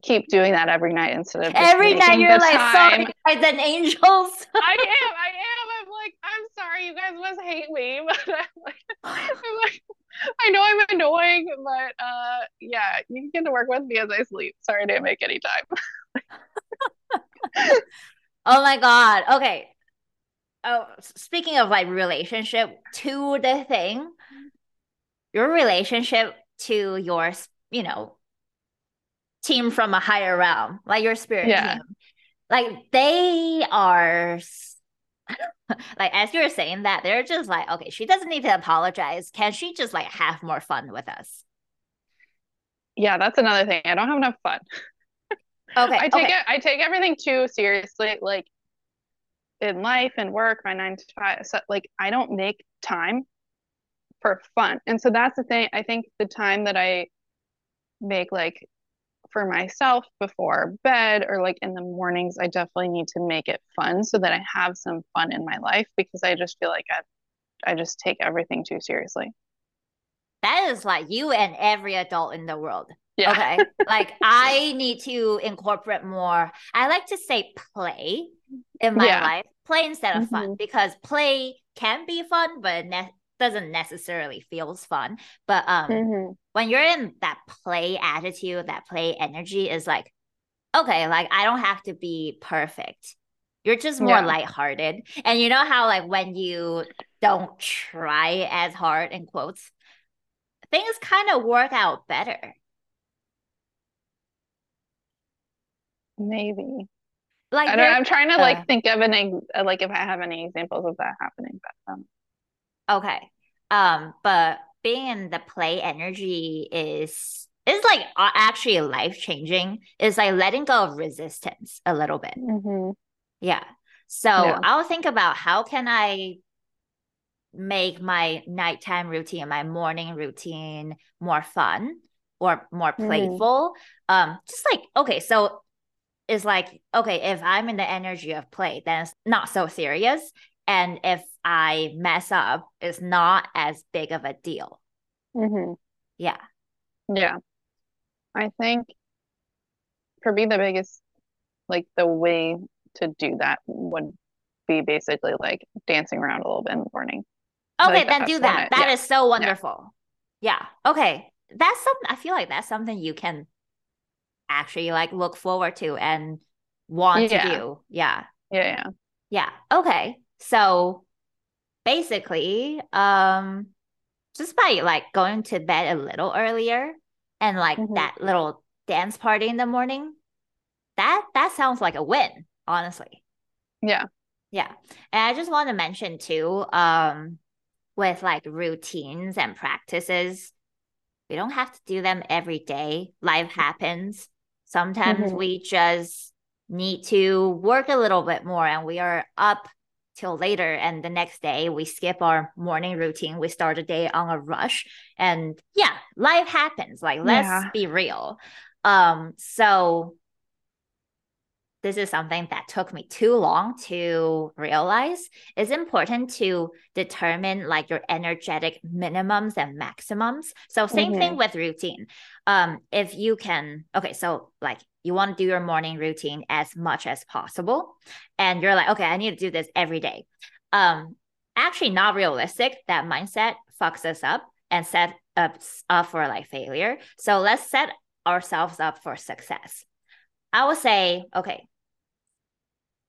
keep doing that every night instead of every night you're like time. sorry guys and angels i am i am. I'm like i'm sorry you guys must hate me but I'm like, I'm like i know i'm annoying but uh yeah you can get to work with me as i sleep. Sorry i didn't make any time. Oh my god. Okay. Oh speaking of like relationship to the thing your relationship to your you know team from a higher realm, like your spirit yeah. team. Like they are like as you were saying that, they're just like, okay, she doesn't need to apologize. Can she just like have more fun with us? Yeah, that's another thing. I don't have enough fun. Okay. I take okay. it I take everything too seriously. Like in life and work, my nine to five, so like I don't make time for fun. And so that's the thing. I think the time that I make like for myself before bed or like in the mornings, I definitely need to make it fun so that I have some fun in my life because I just feel like I, I just take everything too seriously. That is like you and every adult in the world. Yeah. Okay. like I need to incorporate more. I like to say play in my Yeah. life, play instead of fun Mhm. because play can be fun, but ne- doesn't necessarily feels fun. But um, Mhm. when you're in that play attitude, that play energy is like, okay, like I don't have to be perfect. You're just more Yeah. lighthearted. And you know how like when you don't try as hard in quotes, things kind of work out better. Maybe. Like I don't, i'm trying to uh, like think of an like if I have any examples of that happening, but um, Okay. Um, but being in the play energy is is like actually life changing. Is like letting go of resistance a little bit. mhm. Yeah. So Yeah. I'll think about how can I make my nighttime routine, my morning routine more fun or more Mhm. playful. Um, just like okay, so it's like okay, if I'm in the energy of play, then it's not so serious. And if I mess up, it's not as big of a deal. Mhm. Yeah. Yeah. I think for me the biggest like the way to do that would be basically like dancing around a little bit in the morning. Okay, think then do that. That yeah. is so wonderful. Yeah. Okay. That's something I feel like that's something you can actually like look forward to and want to do. Yeah. Yeah, yeah. Yeah. Okay. So basically, um, just by like going to bed a little earlier and like Mhm. that little dance party in the morning, that that sounds like a win, honestly. Yeah. Yeah. And I just want to mention too, um, with like routines and practices, we don't have to do them every day. Life happens. Sometimes Mhm. we just need to work a little bit more and we are up till later and the next day we skip our morning routine. We start the day on a rush and yeah life happens. Like let's Yeah. be real. Um so this is something that took me too long to realize. It's important to determine like your energetic minimums and maximums. So same thing with routine. Um if you can okay so like you want to do your morning routine as much as possible and you're like okay i need to do this every day um actually not realistic that mindset fucks us up and set us up for like failure so let's set ourselves up for success i would say okay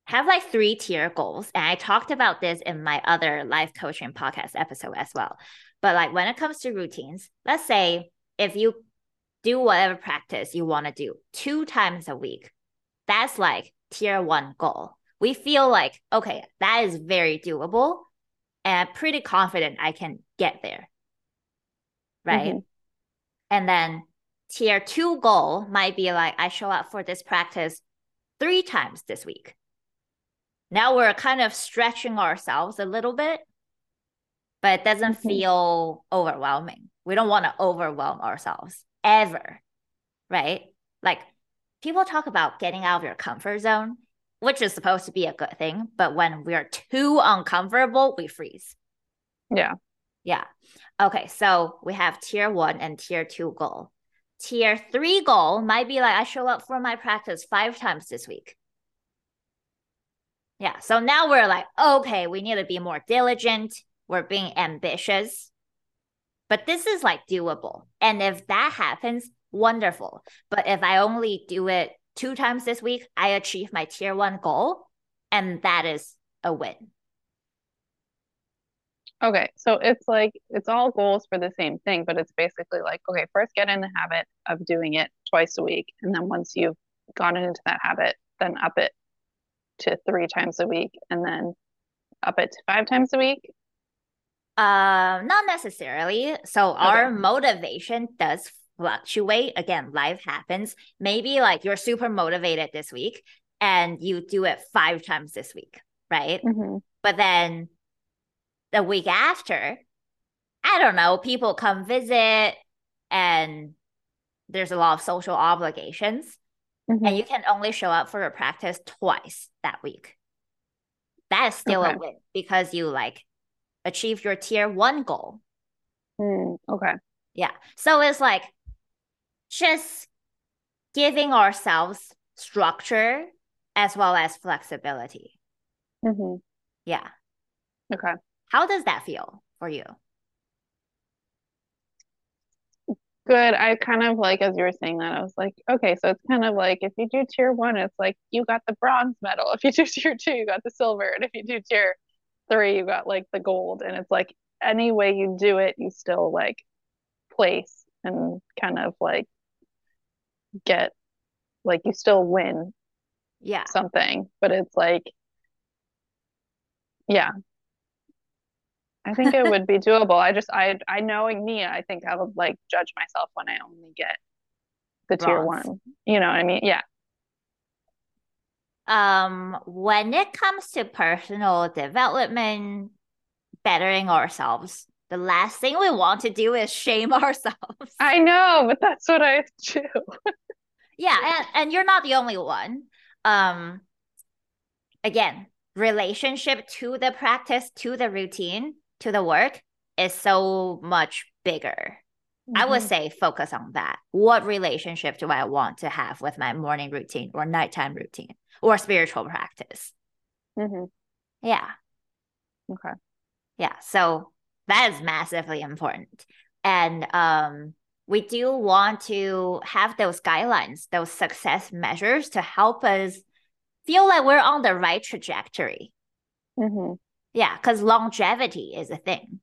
have like three tier goals. And I talked about this in my other life coaching podcast episode as well. But like when it comes to routines, let's say if you do whatever practice you want to do two times a week, that's like tier one goal. We feel like, okay, that is very doable. And I'm pretty confident I can get there. Right. Mhm. And then tier two goal might be like, I show up for this practice three times this week. Now we're kind of stretching ourselves a little bit, but it doesn't Mhm. feel overwhelming. We don't want to overwhelm ourselves ever, right? Like people talk about getting out of your comfort zone, which is supposed to be a good thing. But when we're too uncomfortable, we freeze. Yeah. Yeah. Okay. So we have tier one and tier two goal. Tier three goal might be like, I show up for my practice five times this week. Yeah. So now we're like, okay, we need to be more diligent. We're being ambitious. But this is like doable. And if that happens, wonderful. But if I only do it two times this week, I achieve my tier one goal. And that is a win. Okay, so it's like it's all goals for the same thing, but it's basically like, okay, first get in the habit of doing it twice a week. And then once you've gotten into that habit, then up it to three times a week and then up it to five times a week. Um, not necessarily. So our motivation does fluctuate. Again, life happens. Maybe like you're super motivated this week and you do it five times this week, right? Mm-hmm. But then the week after, I don't know, people come visit and there's a lot of social obligations Mm-hmm. and you can only show up for a practice twice that week. That is still Okay. a win because you like achieve your tier one goal. Mm, okay. Yeah. So it's like just giving ourselves structure as well as flexibility. Mm-hmm. Yeah. Okay. How does that feel for you? Good. I kind of like, as you were saying that, I was like, okay, so it's kind of like if you do tier one, it's like you got the bronze medal. If you do tier two, you got the silver. And if you do tier three, you got like the gold. And it's like any way you do it, you still like place and kind of like get, like, you still win Yeah. something. But it's like, yeah. I think it would be doable. I just, I, I knowing me, I think I would like judge myself when I only get the tier Bronze. one. You know what I mean? Yeah. Um, when it comes to personal development, bettering ourselves, the last thing we want to do is shame ourselves. I know, but that's what I do. Yeah, and, and you're not the only one. Um, again, relationship to the practice, to the routine, to the work is so much bigger. I would Mhm. say focus on that. What relationship do I want to have with my morning routine or nighttime routine or spiritual practice? Mhm. Yeah. Okay. Yeah. So that is massively important. And um, we do want to have those guidelines, those success measures to help us feel like we're on the right trajectory. Mhm. Yeah. Because longevity is a thing.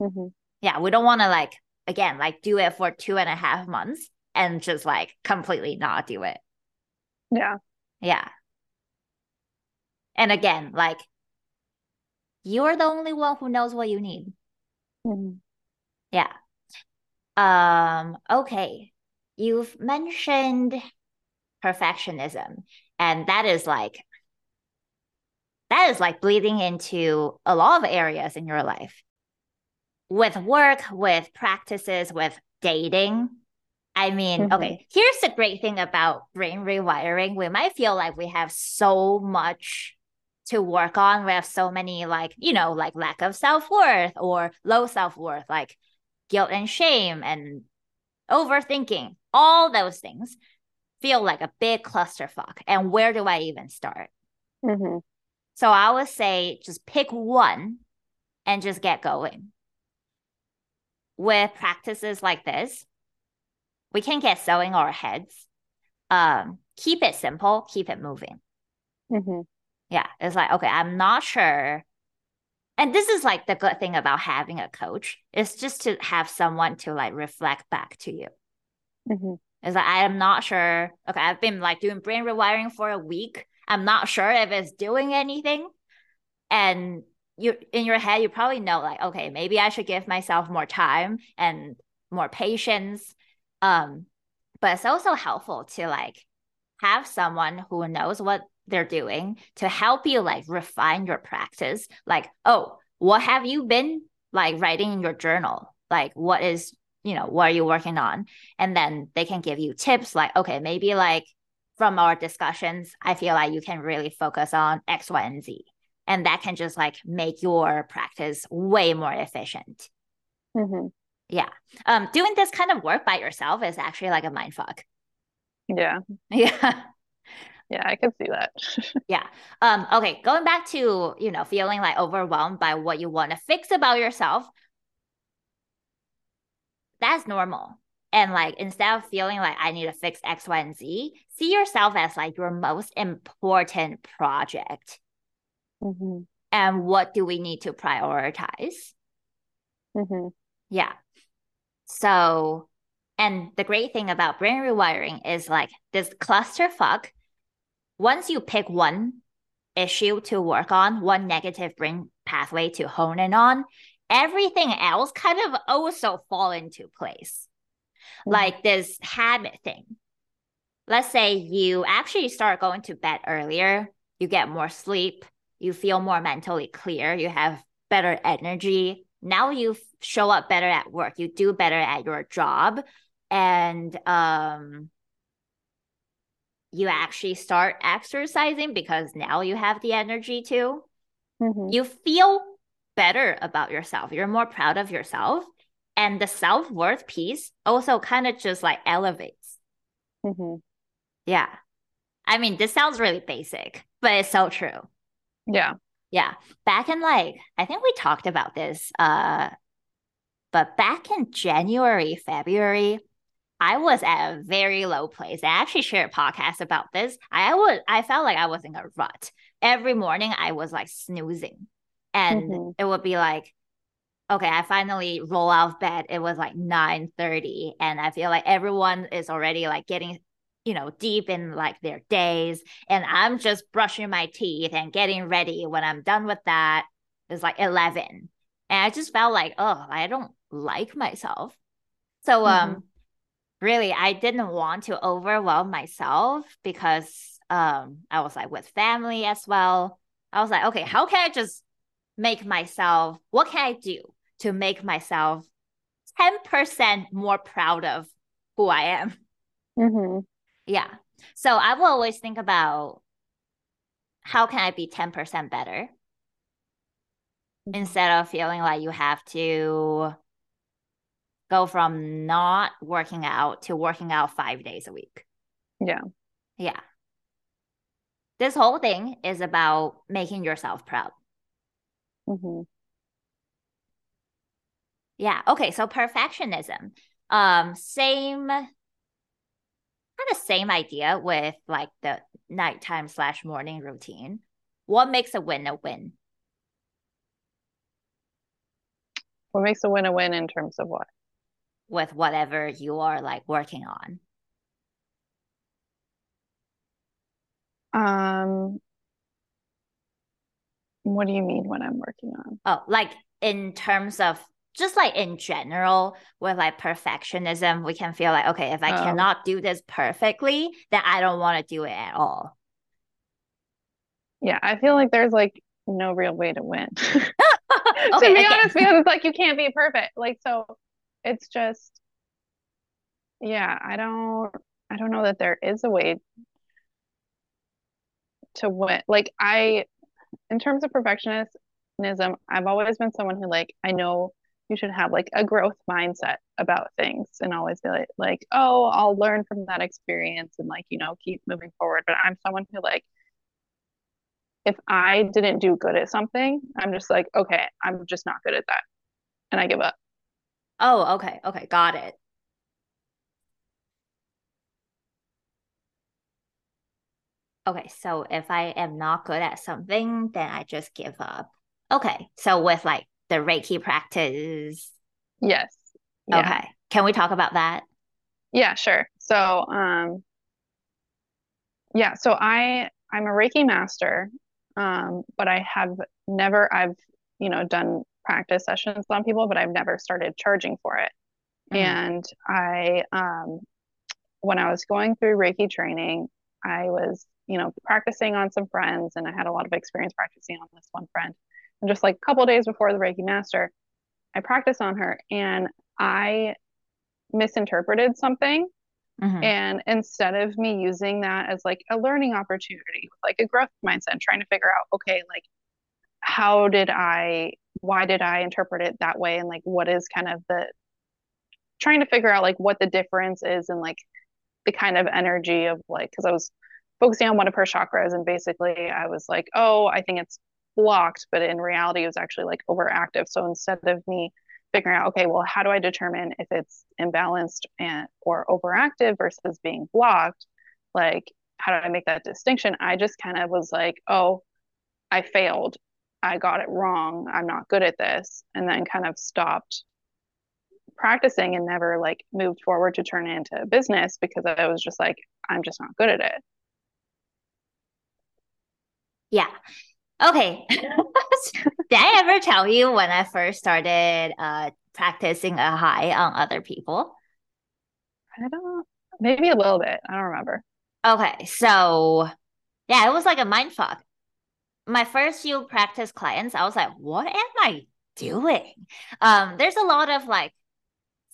Mhm. Yeah. We don't want to, like, again, like do it for two and a half months and just like completely not do it. Yeah. Yeah. And again, like, you're the only one who knows what you need. Mhm. Yeah. Um, okay. You've mentioned perfectionism, and that is like that is like bleeding into a lot of areas in your life. With work, with practices, with dating. I mean, Mhm. okay, here's the great thing about brain rewiring. We might feel like we have so much to work on. We have so many, like, you know, like lack of self worth or low self worth, like guilt and shame and overthinking. All those things feel like a big clusterfuck. And where do I even start? Mhm. So I would say just pick one and just get going. With practices like this, we can't get so in our heads. Um, keep it simple, keep it moving. Mhm. Yeah, it's like, okay, I'm not sure. And this is like the good thing about having a coach is just to have someone to like reflect back to you. Mhm. It's like, I am not sure. Okay, I've been like doing brain rewiring for a week. I'm not sure if it's doing anything. And you in your head, you probably know like, okay, maybe I should give myself more time and more patience. Um, but it's also helpful to like have someone who knows what they're doing to help you like refine your practice. Like, oh, what have you been like writing in your journal? Like, what is, you know, what are you working on? And then they can give you tips like, okay, maybe like from our discussions, I feel like you can really focus on X, Y, and Z. And that can just like make your practice way more efficient. Mhm. Yeah. Um, doing this kind of work by yourself is actually like a mind fuck. Yeah. Yeah. Yeah, I can see that. Yeah. Um, okay, going back to, you know, feeling like overwhelmed by what you want to fix about yourself. That's normal. And like instead of feeling like I need to fix X, Y, and Z, see yourself as like your most important project. Mhm. And what do we need to prioritize? Mhm. Yeah. So, and the great thing about brain rewiring is like this clusterfuck. Once you pick one issue to work on, one negative brain pathway to hone in on, everything else kind of also fall into place. Mhm. Like this habit thing. Let's say you actually start going to bed earlier, you get more sleep, you feel more mentally clear, you have better energy. Now you show up better at work, you do better at your job, and um, you actually start exercising because now you have the energy to. Mm-hmm. You feel better about yourself. You're more proud of yourself. And the self worth piece also kind of just like elevates. Mm-hmm. Yeah. I mean, this sounds really basic, but it's so true. Yeah. Yeah. Back in like, I think we talked about this, uh, but back in January, February, I was at a very low place. I actually shared a podcast about this. I was I felt like I was in a rut. Every morning I was like snoozing. And mm-hmm. it would be like, okay, I finally roll out of bed. It was like 9 30. And I feel like everyone is already like getting, you know, deep in like their days. And I'm just brushing my teeth and getting ready. When I'm done with that, it's like 11. And I just felt like, oh, I don't like myself. So um mm-hmm really I didn't want to overwhelm myself because um I was like with family as well. I was like, okay, how can I just make myself what can I do to make myself 10% more proud of who I am? Mm-hmm. Yeah. So I will always think about how can I be 10% better mm-hmm. instead of feeling like you have to go from not working out to working out five days a week. Yeah. Yeah. This whole thing is about making yourself proud. Mm-hmm. Yeah. Okay. So perfectionism. Um, same kind of same idea with like the nighttime slash morning routine. What makes a win a win? What makes a win a win in terms of what? With whatever you are like working on? Um, what do you mean when I'm working on? Oh, like in terms of just like in general with like perfectionism, we can feel like, okay, if I oh. cannot do this perfectly, then I don't want to do it at all. Yeah, I feel like there's like no real way to win. okay, to be again. honest, because it's like you can't be perfect. Like so it's just yeah i don't i don't know that there is a way to win like i in terms of perfectionism i've always been someone who like i know you should have like a growth mindset about things and always be like like oh i'll learn from that experience and like you know keep moving forward. But i'm someone who like if i didn't do good at something i'm just like okay i'm just not good at that and i give up Oh, okay. Okay. Got it. Okay. So if I am not good at something, then I just give up. Okay. So with like the Reiki practice. Yes. Yeah. Okay. Can we talk about that? Yeah, sure. So, um, yeah, so I I'm a Reiki master, um, but I have never I've you know done practice sessions on people, but I've never started charging for it. Mm-hmm. And I, um, when I was going through Reiki training, I was, you know, practicing on some friends, and I had a lot of experience practicing on this one friend. And just like a couple days before the Reiki master, I practiced on her, and I misinterpreted something. Mm-hmm. And instead of me using that as like a learning opportunity, like a growth mindset, trying to figure out, okay, like how did I why did I interpret it that way and like what is kind of the trying to figure out like what the difference is and like the kind of energy of like because I was focusing on one of her chakras and basically I was like, oh, I think it's blocked, but in reality it was actually like overactive. So instead of me figuring out, okay, well, how do I determine if it's imbalanced and or overactive versus being blocked? Like, how do I make that distinction? I just kind of was like, oh, I failed I got it wrong. I'm not good at this. And then kind of stopped practicing and never like moved forward to turn it into a business because I was just like, I'm just not good at it. Yeah. Okay. Did I ever tell you when I first started uh, practicing a high on other people? I don't, maybe a little bit. I don't remember. Okay. So, yeah, it was like a mind fuck my first few practice clients, I was like, what am I doing? Um, there's a lot of like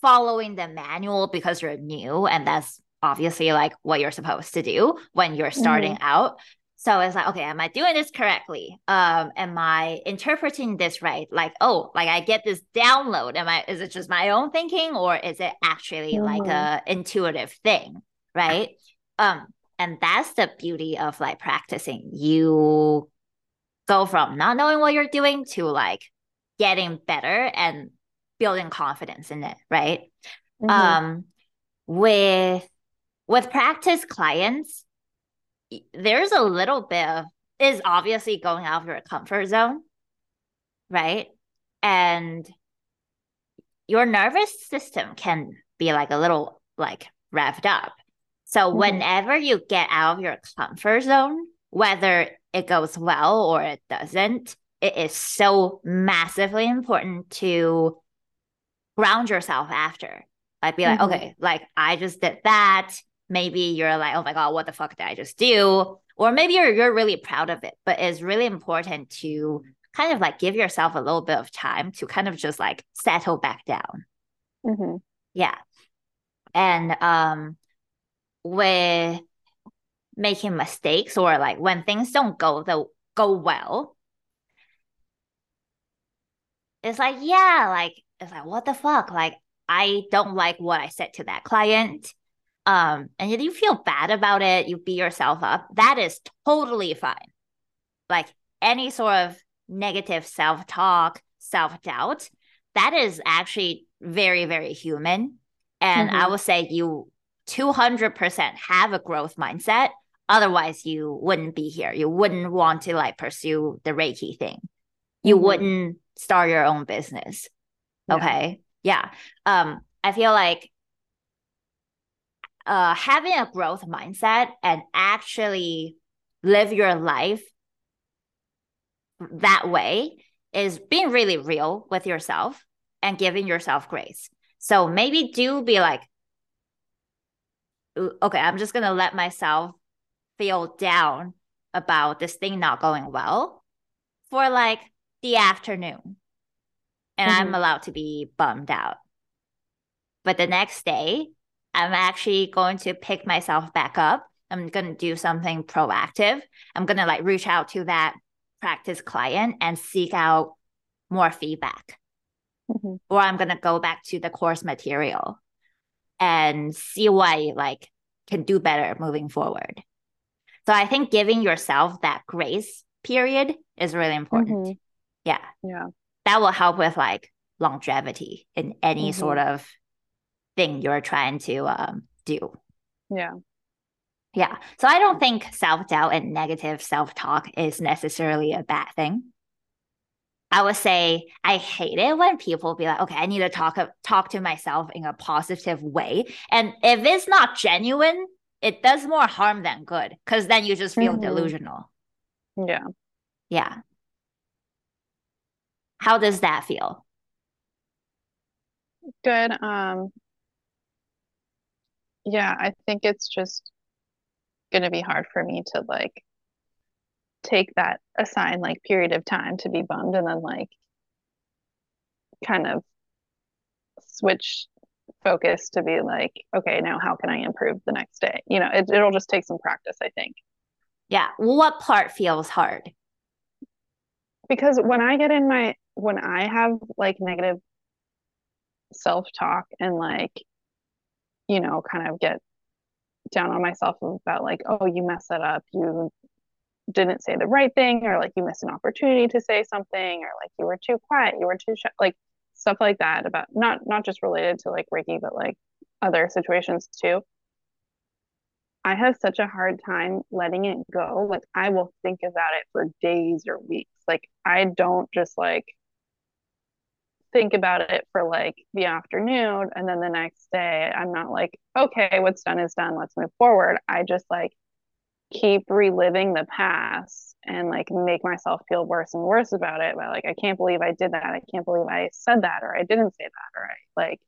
following the manual because you're new, and that's obviously like what you're supposed to do when you're starting mm-hmm. out. So it's like, okay, am I doing this correctly? Um, am I interpreting this right? Like, oh, like I get this download. Am I is it just my own thinking or is it actually mm-hmm. like a intuitive thing? Right. Um, and that's the beauty of like practicing. You go from not knowing what you're doing to like getting better and building confidence in it, right? Mm-hmm. Um, with with practice clients, there's a little bit of is obviously going out of your comfort zone, right? And your nervous system can be like a little like revved up. So mm-hmm. whenever you get out of your comfort zone, whether it goes well or it doesn't, it is so massively important to ground yourself after. Like be like, mm-hmm. okay, like I just did that maybe you're like, oh my God, what the fuck did I just do? Or maybe you're you're really proud of it, but it's really important to kind of like give yourself a little bit of time to kind of just like settle back down. Mm-hmm. Yeah. And um with making mistakes or like when things don't go the go well, it's like, yeah, like it's like, what the fuck? Like I don't like what I said to that client um, and if you feel bad about it, you beat yourself up, that is totally fine. Like any sort of negative self talk, self doubt, that is actually very, very human. And mm-hmm. I would say you 200% have a growth mindset. Otherwise, you wouldn't be here. You wouldn't want to like pursue the Reiki thing. You mm-hmm. wouldn't start your own business. Yeah. Okay. Yeah. Um, I feel like uh, having a growth mindset and actually live your life that way is being really real with yourself and giving yourself grace. So maybe do be like, okay, I'm just going to let myself feel down about this thing not going well for like the afternoon. And mm-hmm. I'm allowed to be bummed out. But the next day, I'm actually going to pick myself back up. I'm going to do something proactive. I'm going to like reach out to that practice client and seek out more feedback. Mm-hmm. Or I'm going to go back to the course material and see what I like can do better moving forward. So I think giving yourself that grace period is really important. Mm-hmm. Yeah. Yeah. That will help with like longevity in any mm-hmm. sort of thing you're trying to um, do. Yeah. Yeah. So I don't think self doubt and negative self talk is necessarily a bad thing. I would say I hate it when people be like, okay, I need to talk talk to myself in a positive way. And if it's not genuine, it does more harm than good because then you just feel mm-hmm. delusional. Yeah. Yeah. How does that feel? Good. Um, yeah, I think it's just going to be hard for me to like take that assigned like period of time to be bummed and then like kind of switch focus to be like okay now how can i improve the next day? You know it, it'll just take some practice i think. Yeah. What part feels hard? Because when i get in my when i have like negative self-talk and like you know, kind of get down on myself about like, oh, you messed that up. You didn't say the right thing, or like you missed an opportunity to say something, or like you were too quiet, you were too sh-, like stuff like that about not not just related to like Reiki, but like other situations too. I have such a hard time letting it go. Like I will think about it for days or weeks. Like I don't just like think about it for like the afternoon and then the next day i'm not like okay what's done is done let's move forward i just like keep reliving the past and like make myself feel worse and worse about it but like i can't believe i did that i can't believe i said that or i didn't say that or i like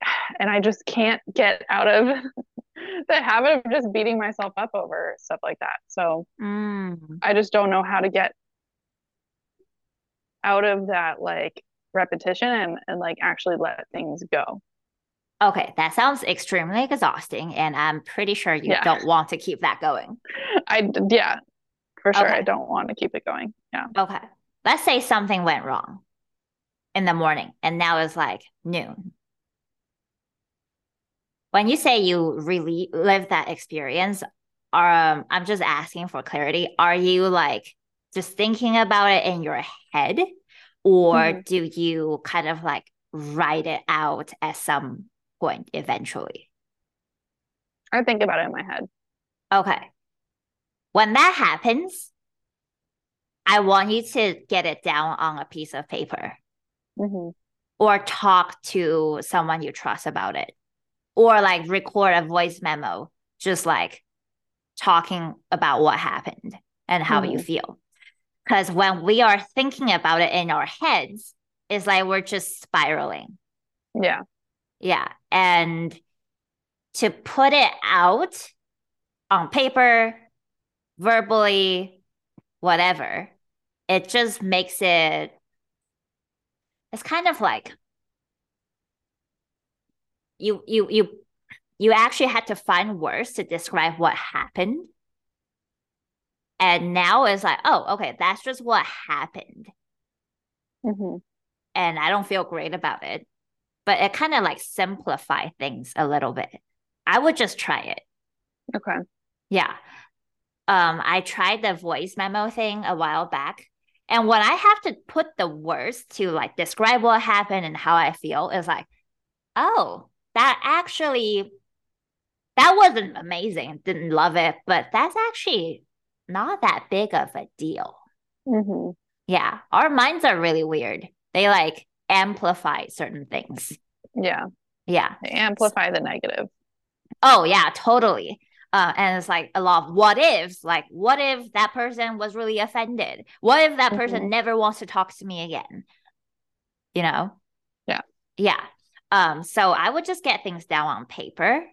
and i just can't get out of the habit of just beating myself up over stuff like that. So Mm. I just don't know how to get out of that like repetition and, and like actually let things go. Okay, that sounds extremely exhausting, and I'm pretty sure you Yeah. don't want to keep that going. I yeah, for sure. Okay. I don't want to keep it going. Yeah. Okay, let's say something went wrong in the morning, and now it's like noon. When you say you really live that experience, um, I'm just asking for clarity. Are you like just thinking about it in your head, or Mhm. do you kind of like write it out as some point eventually? I think about it in my head. Okay. When that happens, I want you to get it down on a piece of paper hmm or talk to someone you trust about it or like record a voice memo, just like talking about what happened and how you feel. Because when we are thinking about it in our heads, it's like we're just spiraling. Yeah. Yeah. And to put it out on paper, verbally, whatever, it just makes it, it's kind of like you, you, you, you actually had to find words to describe what happened. And now it's like, oh, okay, that's just what happened. hmm And I don't feel great about it. But it kind of like simplify things a little bit. I would just try it. Okay. Yeah. Um, I tried the voice memo thing a while back. And when I have to put the words to like describe what happened and how I feel, it's like, oh, that actually that wasn't amazing. Didn't love it, but that's actually not that big of a deal. hmm Yeah. Our minds are really weird. They like amplify certain things. Yeah. Yeah. They amplify the negative. Oh yeah, totally. Uh, and it's like a lot of what ifs. Like, what if that person was really offended? What if that person Mhm. never wants to talk to me again? You know? Yeah. Yeah. Um, so I would just get things down on paper.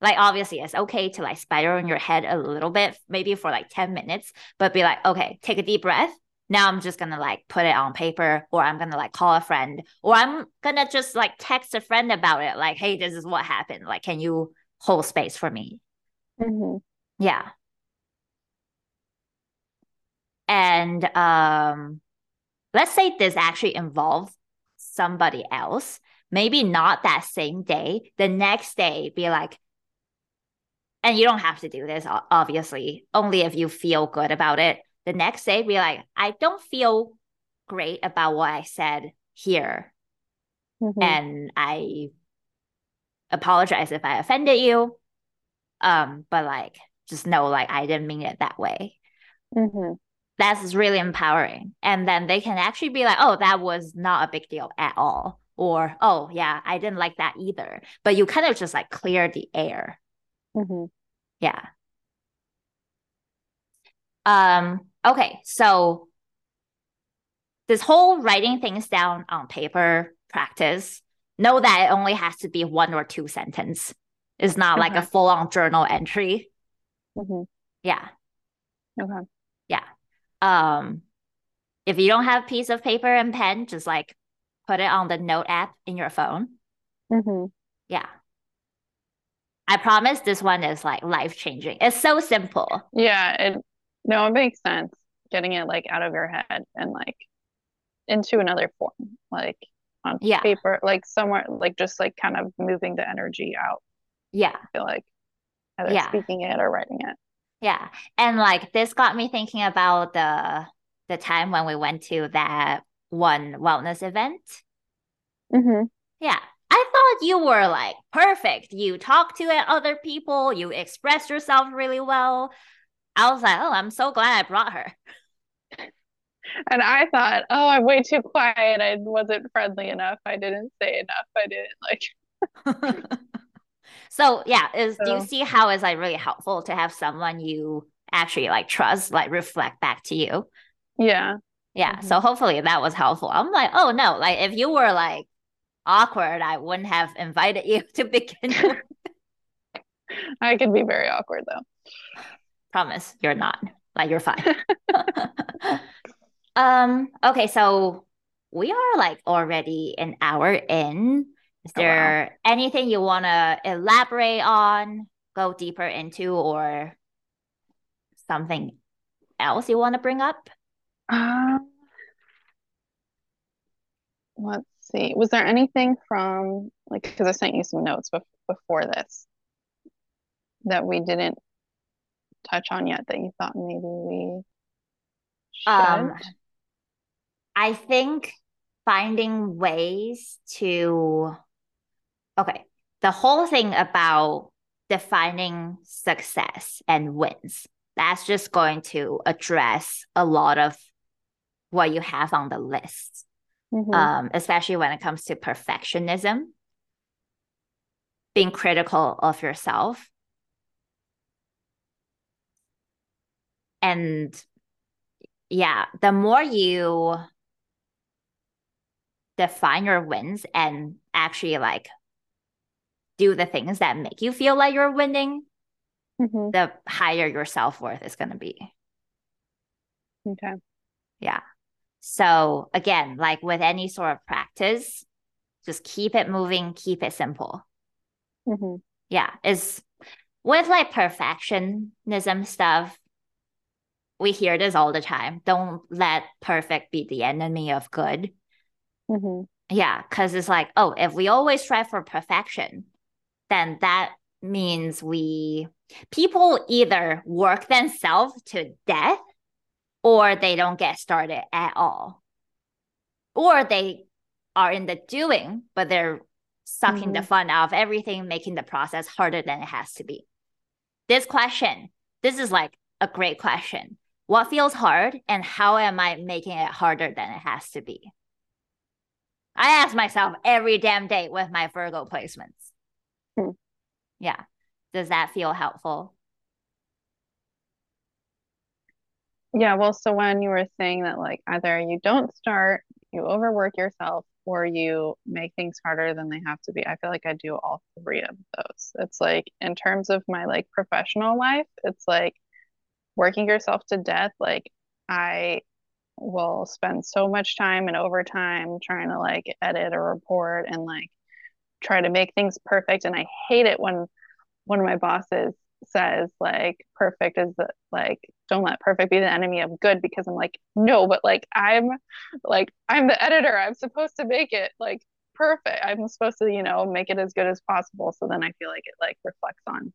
Like obviously it's okay to like spiral in your head a little bit, maybe for like 10 minutes, but be like, okay, take a deep breath. Now I'm just gonna like put it on paper, or I'm gonna like call a friend, or I'm gonna just like text a friend about it, like, hey, this is what happened. Like, can you hold space for me? hmm Yeah. And um, let's say this actually involves somebody else, maybe not that same day, the next day, be like, and you don't have to do this, obviously, only if you feel good about it. The next day, be like, I don't feel great about what I said here. hmm And I apologize if I offended you. Um, but like, just know, like, I didn't mean it that way. hmm that's really empowering. And then they can actually be like, oh, that was not a big deal at all. Or, oh, yeah, I didn't like that either. But you kind of just like clear the air. hmm Yeah. Um, okay, so this whole writing things down on paper practice, know that it only has to be one or two sentence. It's not like a full-on journal entry. hmm Yeah. Okay. Yeah. Um, if you don't have piece of paper and pen, just like put it on the note app in your phone. hmm Yeah. I promise this one is like life changing. It's so simple. Yeah, it no, it makes sense. Getting it like out of your head and like into another form, like on Yeah. paper, like somewhere, like just like kind of moving the energy out. Yeah. I feel like either Yeah. speaking it or writing it. Yeah. And like this got me thinking about the the time when we went to that one wellness event. hmm Yeah. I thought you were like perfect. You talk to other people, you express yourself really well. I was like, oh, I'm so glad I brought her. And I thought, oh, I'm way too quiet. I wasn't friendly enough. I didn't say enough. I didn't like. so yeah, is do you see how is like really helpful to have someone you actually like trust like reflect back to you? Yeah. Yeah. Mhm. So hopefully that was helpful. I'm like, oh no, like if you were like awkward, I wouldn't have invited you to begin with. I could be very awkward though. Promise you're not. Like you're fine. um, okay, so we are like already an hour in. Is there oh, wow. anything you want to elaborate on, go deeper into, or something else you want to bring up? Um, let's see. Was there anything from like because I sent you some notes bef- before this that we didn't touch on yet that you thought maybe we should? Um, I think finding ways to okay, the whole thing about defining success and wins that's just going to address a lot of what you have on the list, mm-hmm. um, especially when it comes to perfectionism, being critical of yourself. And yeah, the more you define your wins and actually like do the things that make you feel like you're winning, mm-hmm. the higher your self worth is going to be. Okay. Yeah. So again, like with any sort of practice, just keep it moving, keep it simple. Mm-hmm. Yeah. Is with like perfectionism stuff, we hear this all the time. Don't let perfect be the enemy of good. Mm-hmm. Yeah. Cause it's like, oh, if we always strive for perfection, then that means we people either work themselves to death or they don't get started at all. Or they are in the doing, but they're sucking mm-hmm. the fun out of everything, making the process harder than it has to be. This question, this is like a great question. What feels hard and how am I making it harder than it has to be? I ask myself every damn day with my Virgo placements. Hmm. Yeah. Does that feel helpful? Yeah, well, so when you were saying that, like, either you don't start, you overwork yourself, or you make things harder than they have to be, I feel like I do all three of those. It's like, in terms of my like professional life, it's like working yourself to death. Like, I will spend so much time and overtime trying to like edit a report and like try to make things perfect. And I hate it when one of my bosses says like perfect is the, like don't let perfect be the enemy of good because I'm like no but like I'm like I'm the editor I'm supposed to make it like perfect I'm supposed to you know make it as good as possible so then I feel like it like reflects on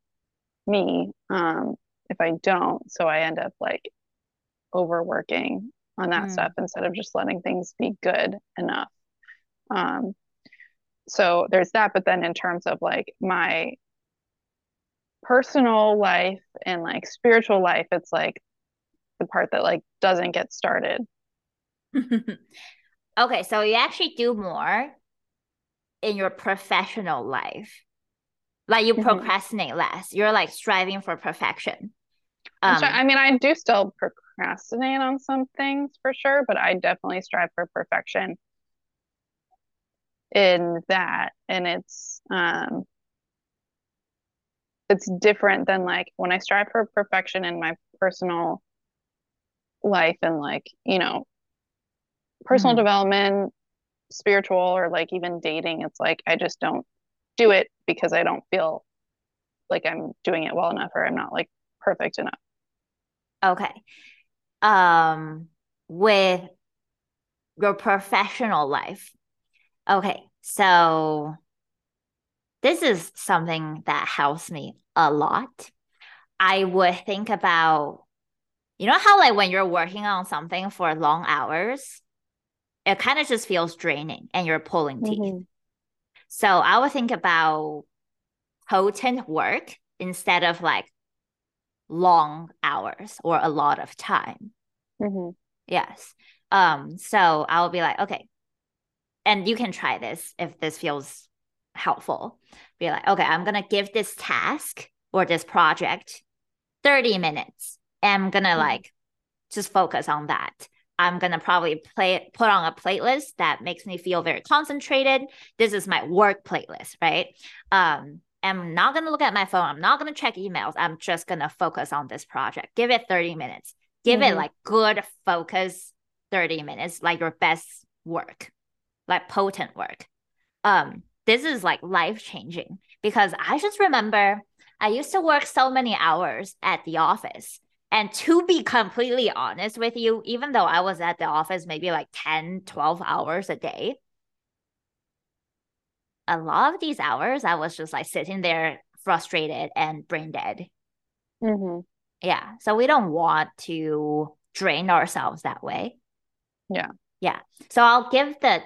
me um if I don't so I end up like overworking on that mm. stuff instead of just letting things be good enough. Um so there's that but then in terms of like my personal life and like spiritual life it's like the part that like doesn't get started. Okay so you actually do more in your professional life. Like you mm-hmm. procrastinate less. You're like striving for perfection um, i mean i do still procrastinate on some things for sure but i definitely strive for perfection in that and it's um it's different than like when I strive for perfection in my personal life and like, you know, personal mm-hmm. development, spiritual, or like even dating. It's like I just don't do it because I don't feel like I'm doing it well enough or I'm not like perfect enough. Okay. Um with your professional life. Okay. So this is something that helps me a lot. I would think about, you know, how like when you're working on something for long hours, it kind of just feels draining and you're pulling teeth. Mm-hmm. So I would think about potent work instead of like long hours or a lot of time. Mm-hmm. Yes. Um, so I will be like, okay, and you can try this if this feels helpful. Be like, okay, I'm to give this task or this project 30 minutes. And I'm to mm-hmm. like just focus on that. I'm to probably play put on a playlist that makes me feel very concentrated. This is my work playlist, right? Um am not going to look at my phone. I'm not going to check emails. I'm just going to focus on this project. Give it 30 minutes. Give mm-hmm. it like good focus 30 minutes, like your best work, like potent work. Um, this is like life changing because I just remember I used to work so many hours at the office. And to be completely honest with you, even though I was at the office maybe like 10, 12 hours a day, a lot of these hours I was just like sitting there frustrated and brain dead. Mm-hmm. Yeah. So we don't want to drain ourselves that way. Yeah. Yeah. So I'll give the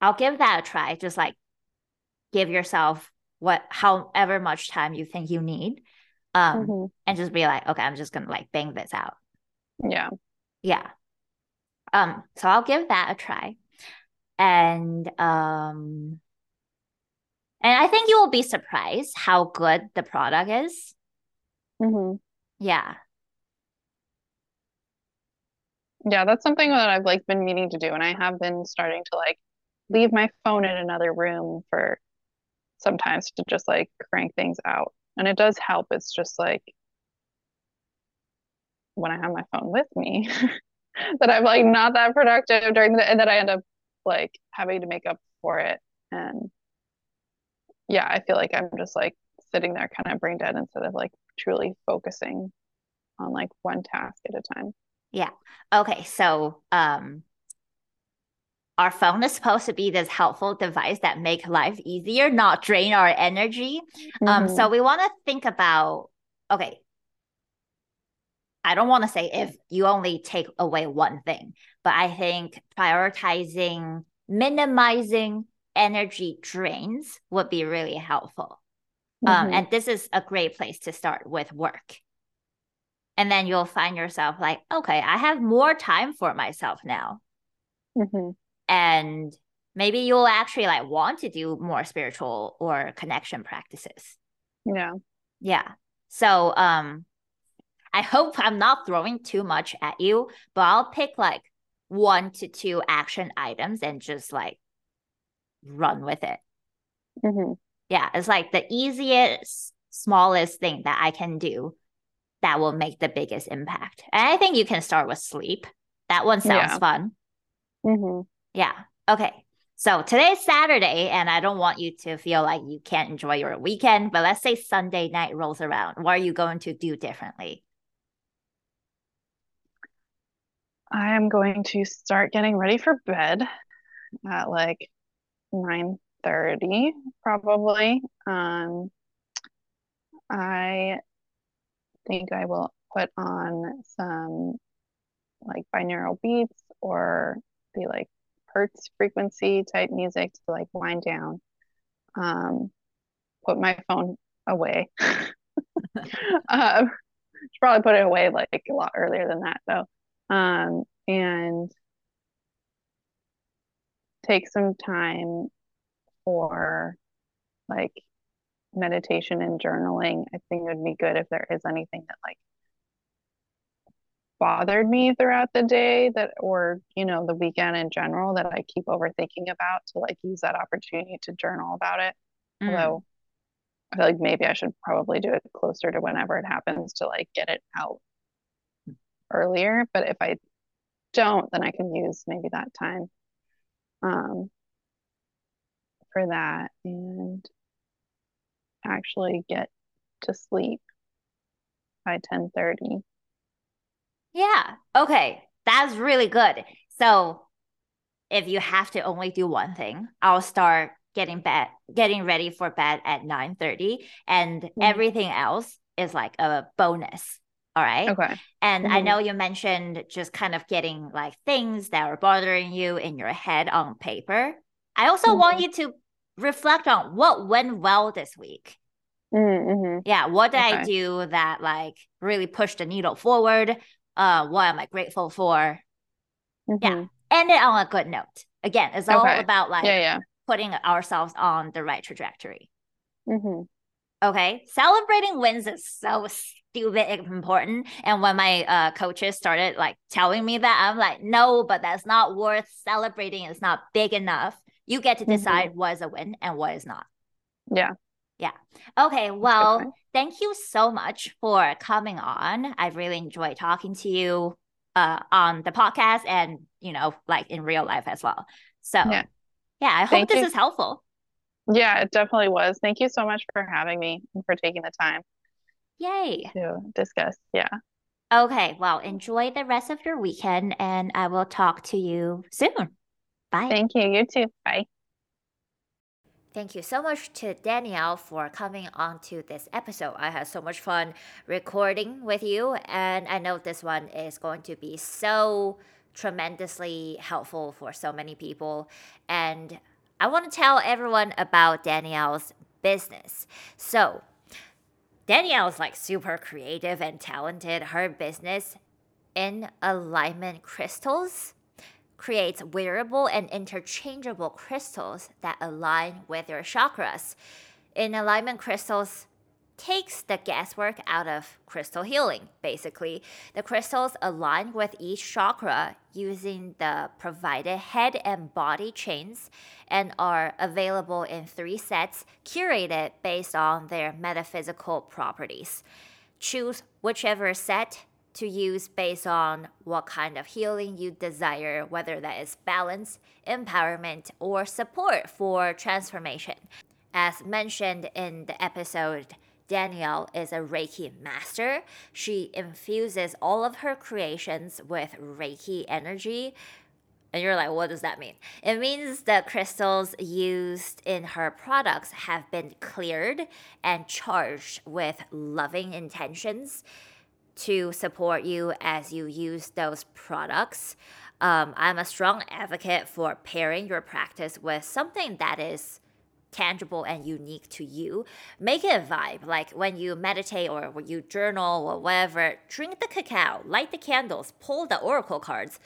I'll give that a try. Just like give yourself what however much time you think you need um mm-hmm. and just be like okay i'm just gonna like bang this out yeah yeah um so i'll give that a try and um and i think you will be surprised how good the product is mm-hmm. yeah yeah that's something that i've like been meaning to do and i have been starting to like leave my phone in another room for sometimes to just like crank things out. And it does help. It's just like when I have my phone with me that I'm like not that productive during the and that I end up like having to make up for it. And yeah, I feel like I'm just like sitting there kind of brain dead instead of like truly focusing on like one task at a time. Yeah. Okay. So um our phone is supposed to be this helpful device that make life easier, not drain our energy. Mm-hmm. Um, so mm-hmm. we want to think about okay. I don't want to say if you only take away one thing, but I think prioritizing, minimizing energy drains would be really helpful. Um, mm-hmm. Um, and this is a great place to start with work. And then you'll find yourself like, okay, I have more time for myself now. Mm-hmm and maybe you'll actually like want to do more spiritual or connection practices yeah yeah so um i hope i'm not throwing too much at you but i'll pick like one to two action items and just like run with it mm-hmm. yeah it's like the easiest smallest thing that i can do that will make the biggest impact and i think you can start with sleep that one sounds yeah. fun mm-hmm. Yeah. Okay. So today's Saturday, and I don't want you to feel like you can't enjoy your weekend, but let's say Sunday night rolls around. What are you going to do differently? I am going to start getting ready for bed at like 9:30 probably. Um I think I will put on some like binaural beats or the like hertz frequency type music to like wind down. Um, put my phone away. um, should probably put it away like a lot earlier than that though. Um, and take some time for like meditation and journaling. I think it would be good if there is anything that like bothered me throughout the day that or you know the weekend in general that I keep overthinking about to like use that opportunity to journal about it. Mm. Although I feel like maybe I should probably do it closer to whenever it happens to like get it out earlier. But if I don't, then I can use maybe that time um, for that and actually get to sleep by 10 30 yeah. Okay. That's really good. So if you have to only do one thing, I'll start getting bed getting ready for bed at 9 30 and mm-hmm. everything else is like a bonus. All right. Okay. And mm-hmm. I know you mentioned just kind of getting like things that are bothering you in your head on paper. I also mm-hmm. want you to reflect on what went well this week. Mm-hmm. Yeah. What did okay. I do that like really pushed the needle forward? uh, what am I grateful for? Mm-hmm. Yeah. End it on a good note. Again, it's all okay. about like yeah, yeah. putting ourselves on the right trajectory. Mm-hmm. Okay. Celebrating wins is so stupid important. And when my uh, coaches started like telling me that, I'm like, no, but that's not worth celebrating. It's not big enough. You get to mm-hmm. decide mm-hmm. what is a win and what is not. Yeah. Yeah. Okay. Well, thank you so much for coming on. I really enjoyed talking to you uh, on the podcast and, you know, like in real life as well. So, yeah, yeah I hope thank this you. is helpful. Yeah, it definitely was. Thank you so much for having me and for taking the time. Yay. To discuss. Yeah. Okay. Well, enjoy the rest of your weekend and I will talk to you soon. Bye. Thank you. You too. Bye. Thank you so much to Danielle for coming on to this episode. I had so much fun recording with you, and I know this one is going to be so tremendously helpful for so many people. And I want to tell everyone about Danielle's business. So, Danielle's like super creative and talented. Her business in alignment crystals creates wearable and interchangeable crystals that align with your chakras. In alignment crystals, takes the guesswork out of crystal healing. Basically, the crystals align with each chakra using the provided head and body chains and are available in three sets curated based on their metaphysical properties. Choose whichever set to use based on what kind of healing you desire, whether that is balance, empowerment, or support for transformation. As mentioned in the episode, Danielle is a Reiki master. She infuses all of her creations with Reiki energy. And you're like, what does that mean? It means the crystals used in her products have been cleared and charged with loving intentions to support you as you use those products. Um, I'm a strong advocate for pairing your practice with something that is tangible and unique to you. Make it a vibe. Like when you meditate or when you journal or whatever, drink the cacao, light the candles, pull the oracle cards.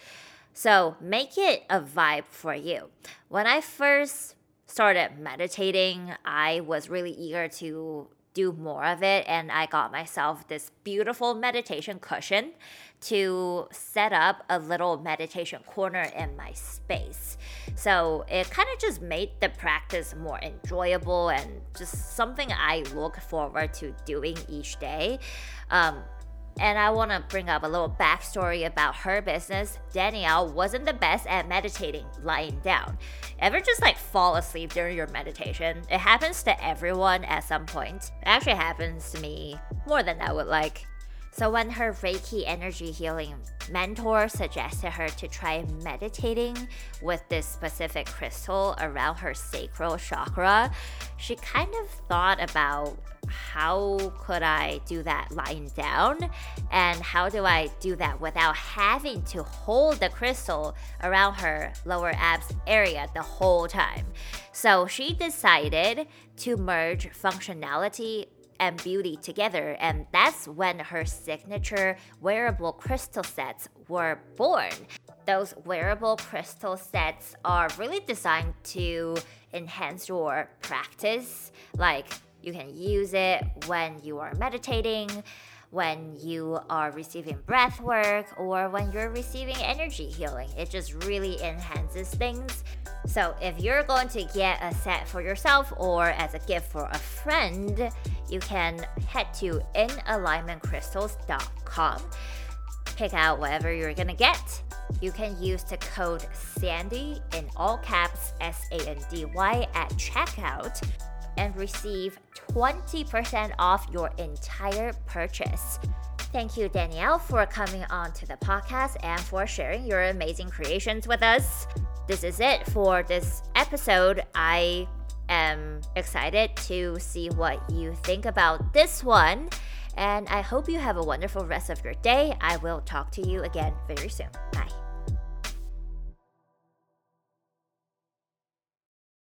So make it a vibe for you. When I first started meditating, I was really eager to do more of it. And I got myself this beautiful meditation cushion to set up a little meditation corner in my space. So it kind of just made the practice more enjoyable and just something I look forward to doing each day. Um, and I want to bring up a little backstory about her business. Danielle wasn't the best at meditating lying down. Ever just like fall asleep during your meditation? It happens to everyone at some point. It actually happens to me more than I would like. So, when her Reiki energy healing mentor suggested her to try meditating with this specific crystal around her sacral chakra, she kind of thought about how could I do that lying down? And how do I do that without having to hold the crystal around her lower abs area the whole time? So she decided to merge functionality and beauty together, and that's when her signature wearable crystal sets were born. Those wearable crystal sets are really designed to enhance your practice. Like, you can use it when you are meditating, when you are receiving breath work, or when you're receiving energy healing. It just really enhances things. So, if you're going to get a set for yourself or as a gift for a friend, you can head to inalignmentcrystals.com. Pick out whatever you're gonna get. You can use the code SANDY in all caps S A N D Y at checkout and receive 20% off your entire purchase. Thank you, Danielle, for coming on to the podcast and for sharing your amazing creations with us. This is it for this episode. I am excited to see what you think about this one. And I hope you have a wonderful rest of your day. I will talk to you again very soon. Bye.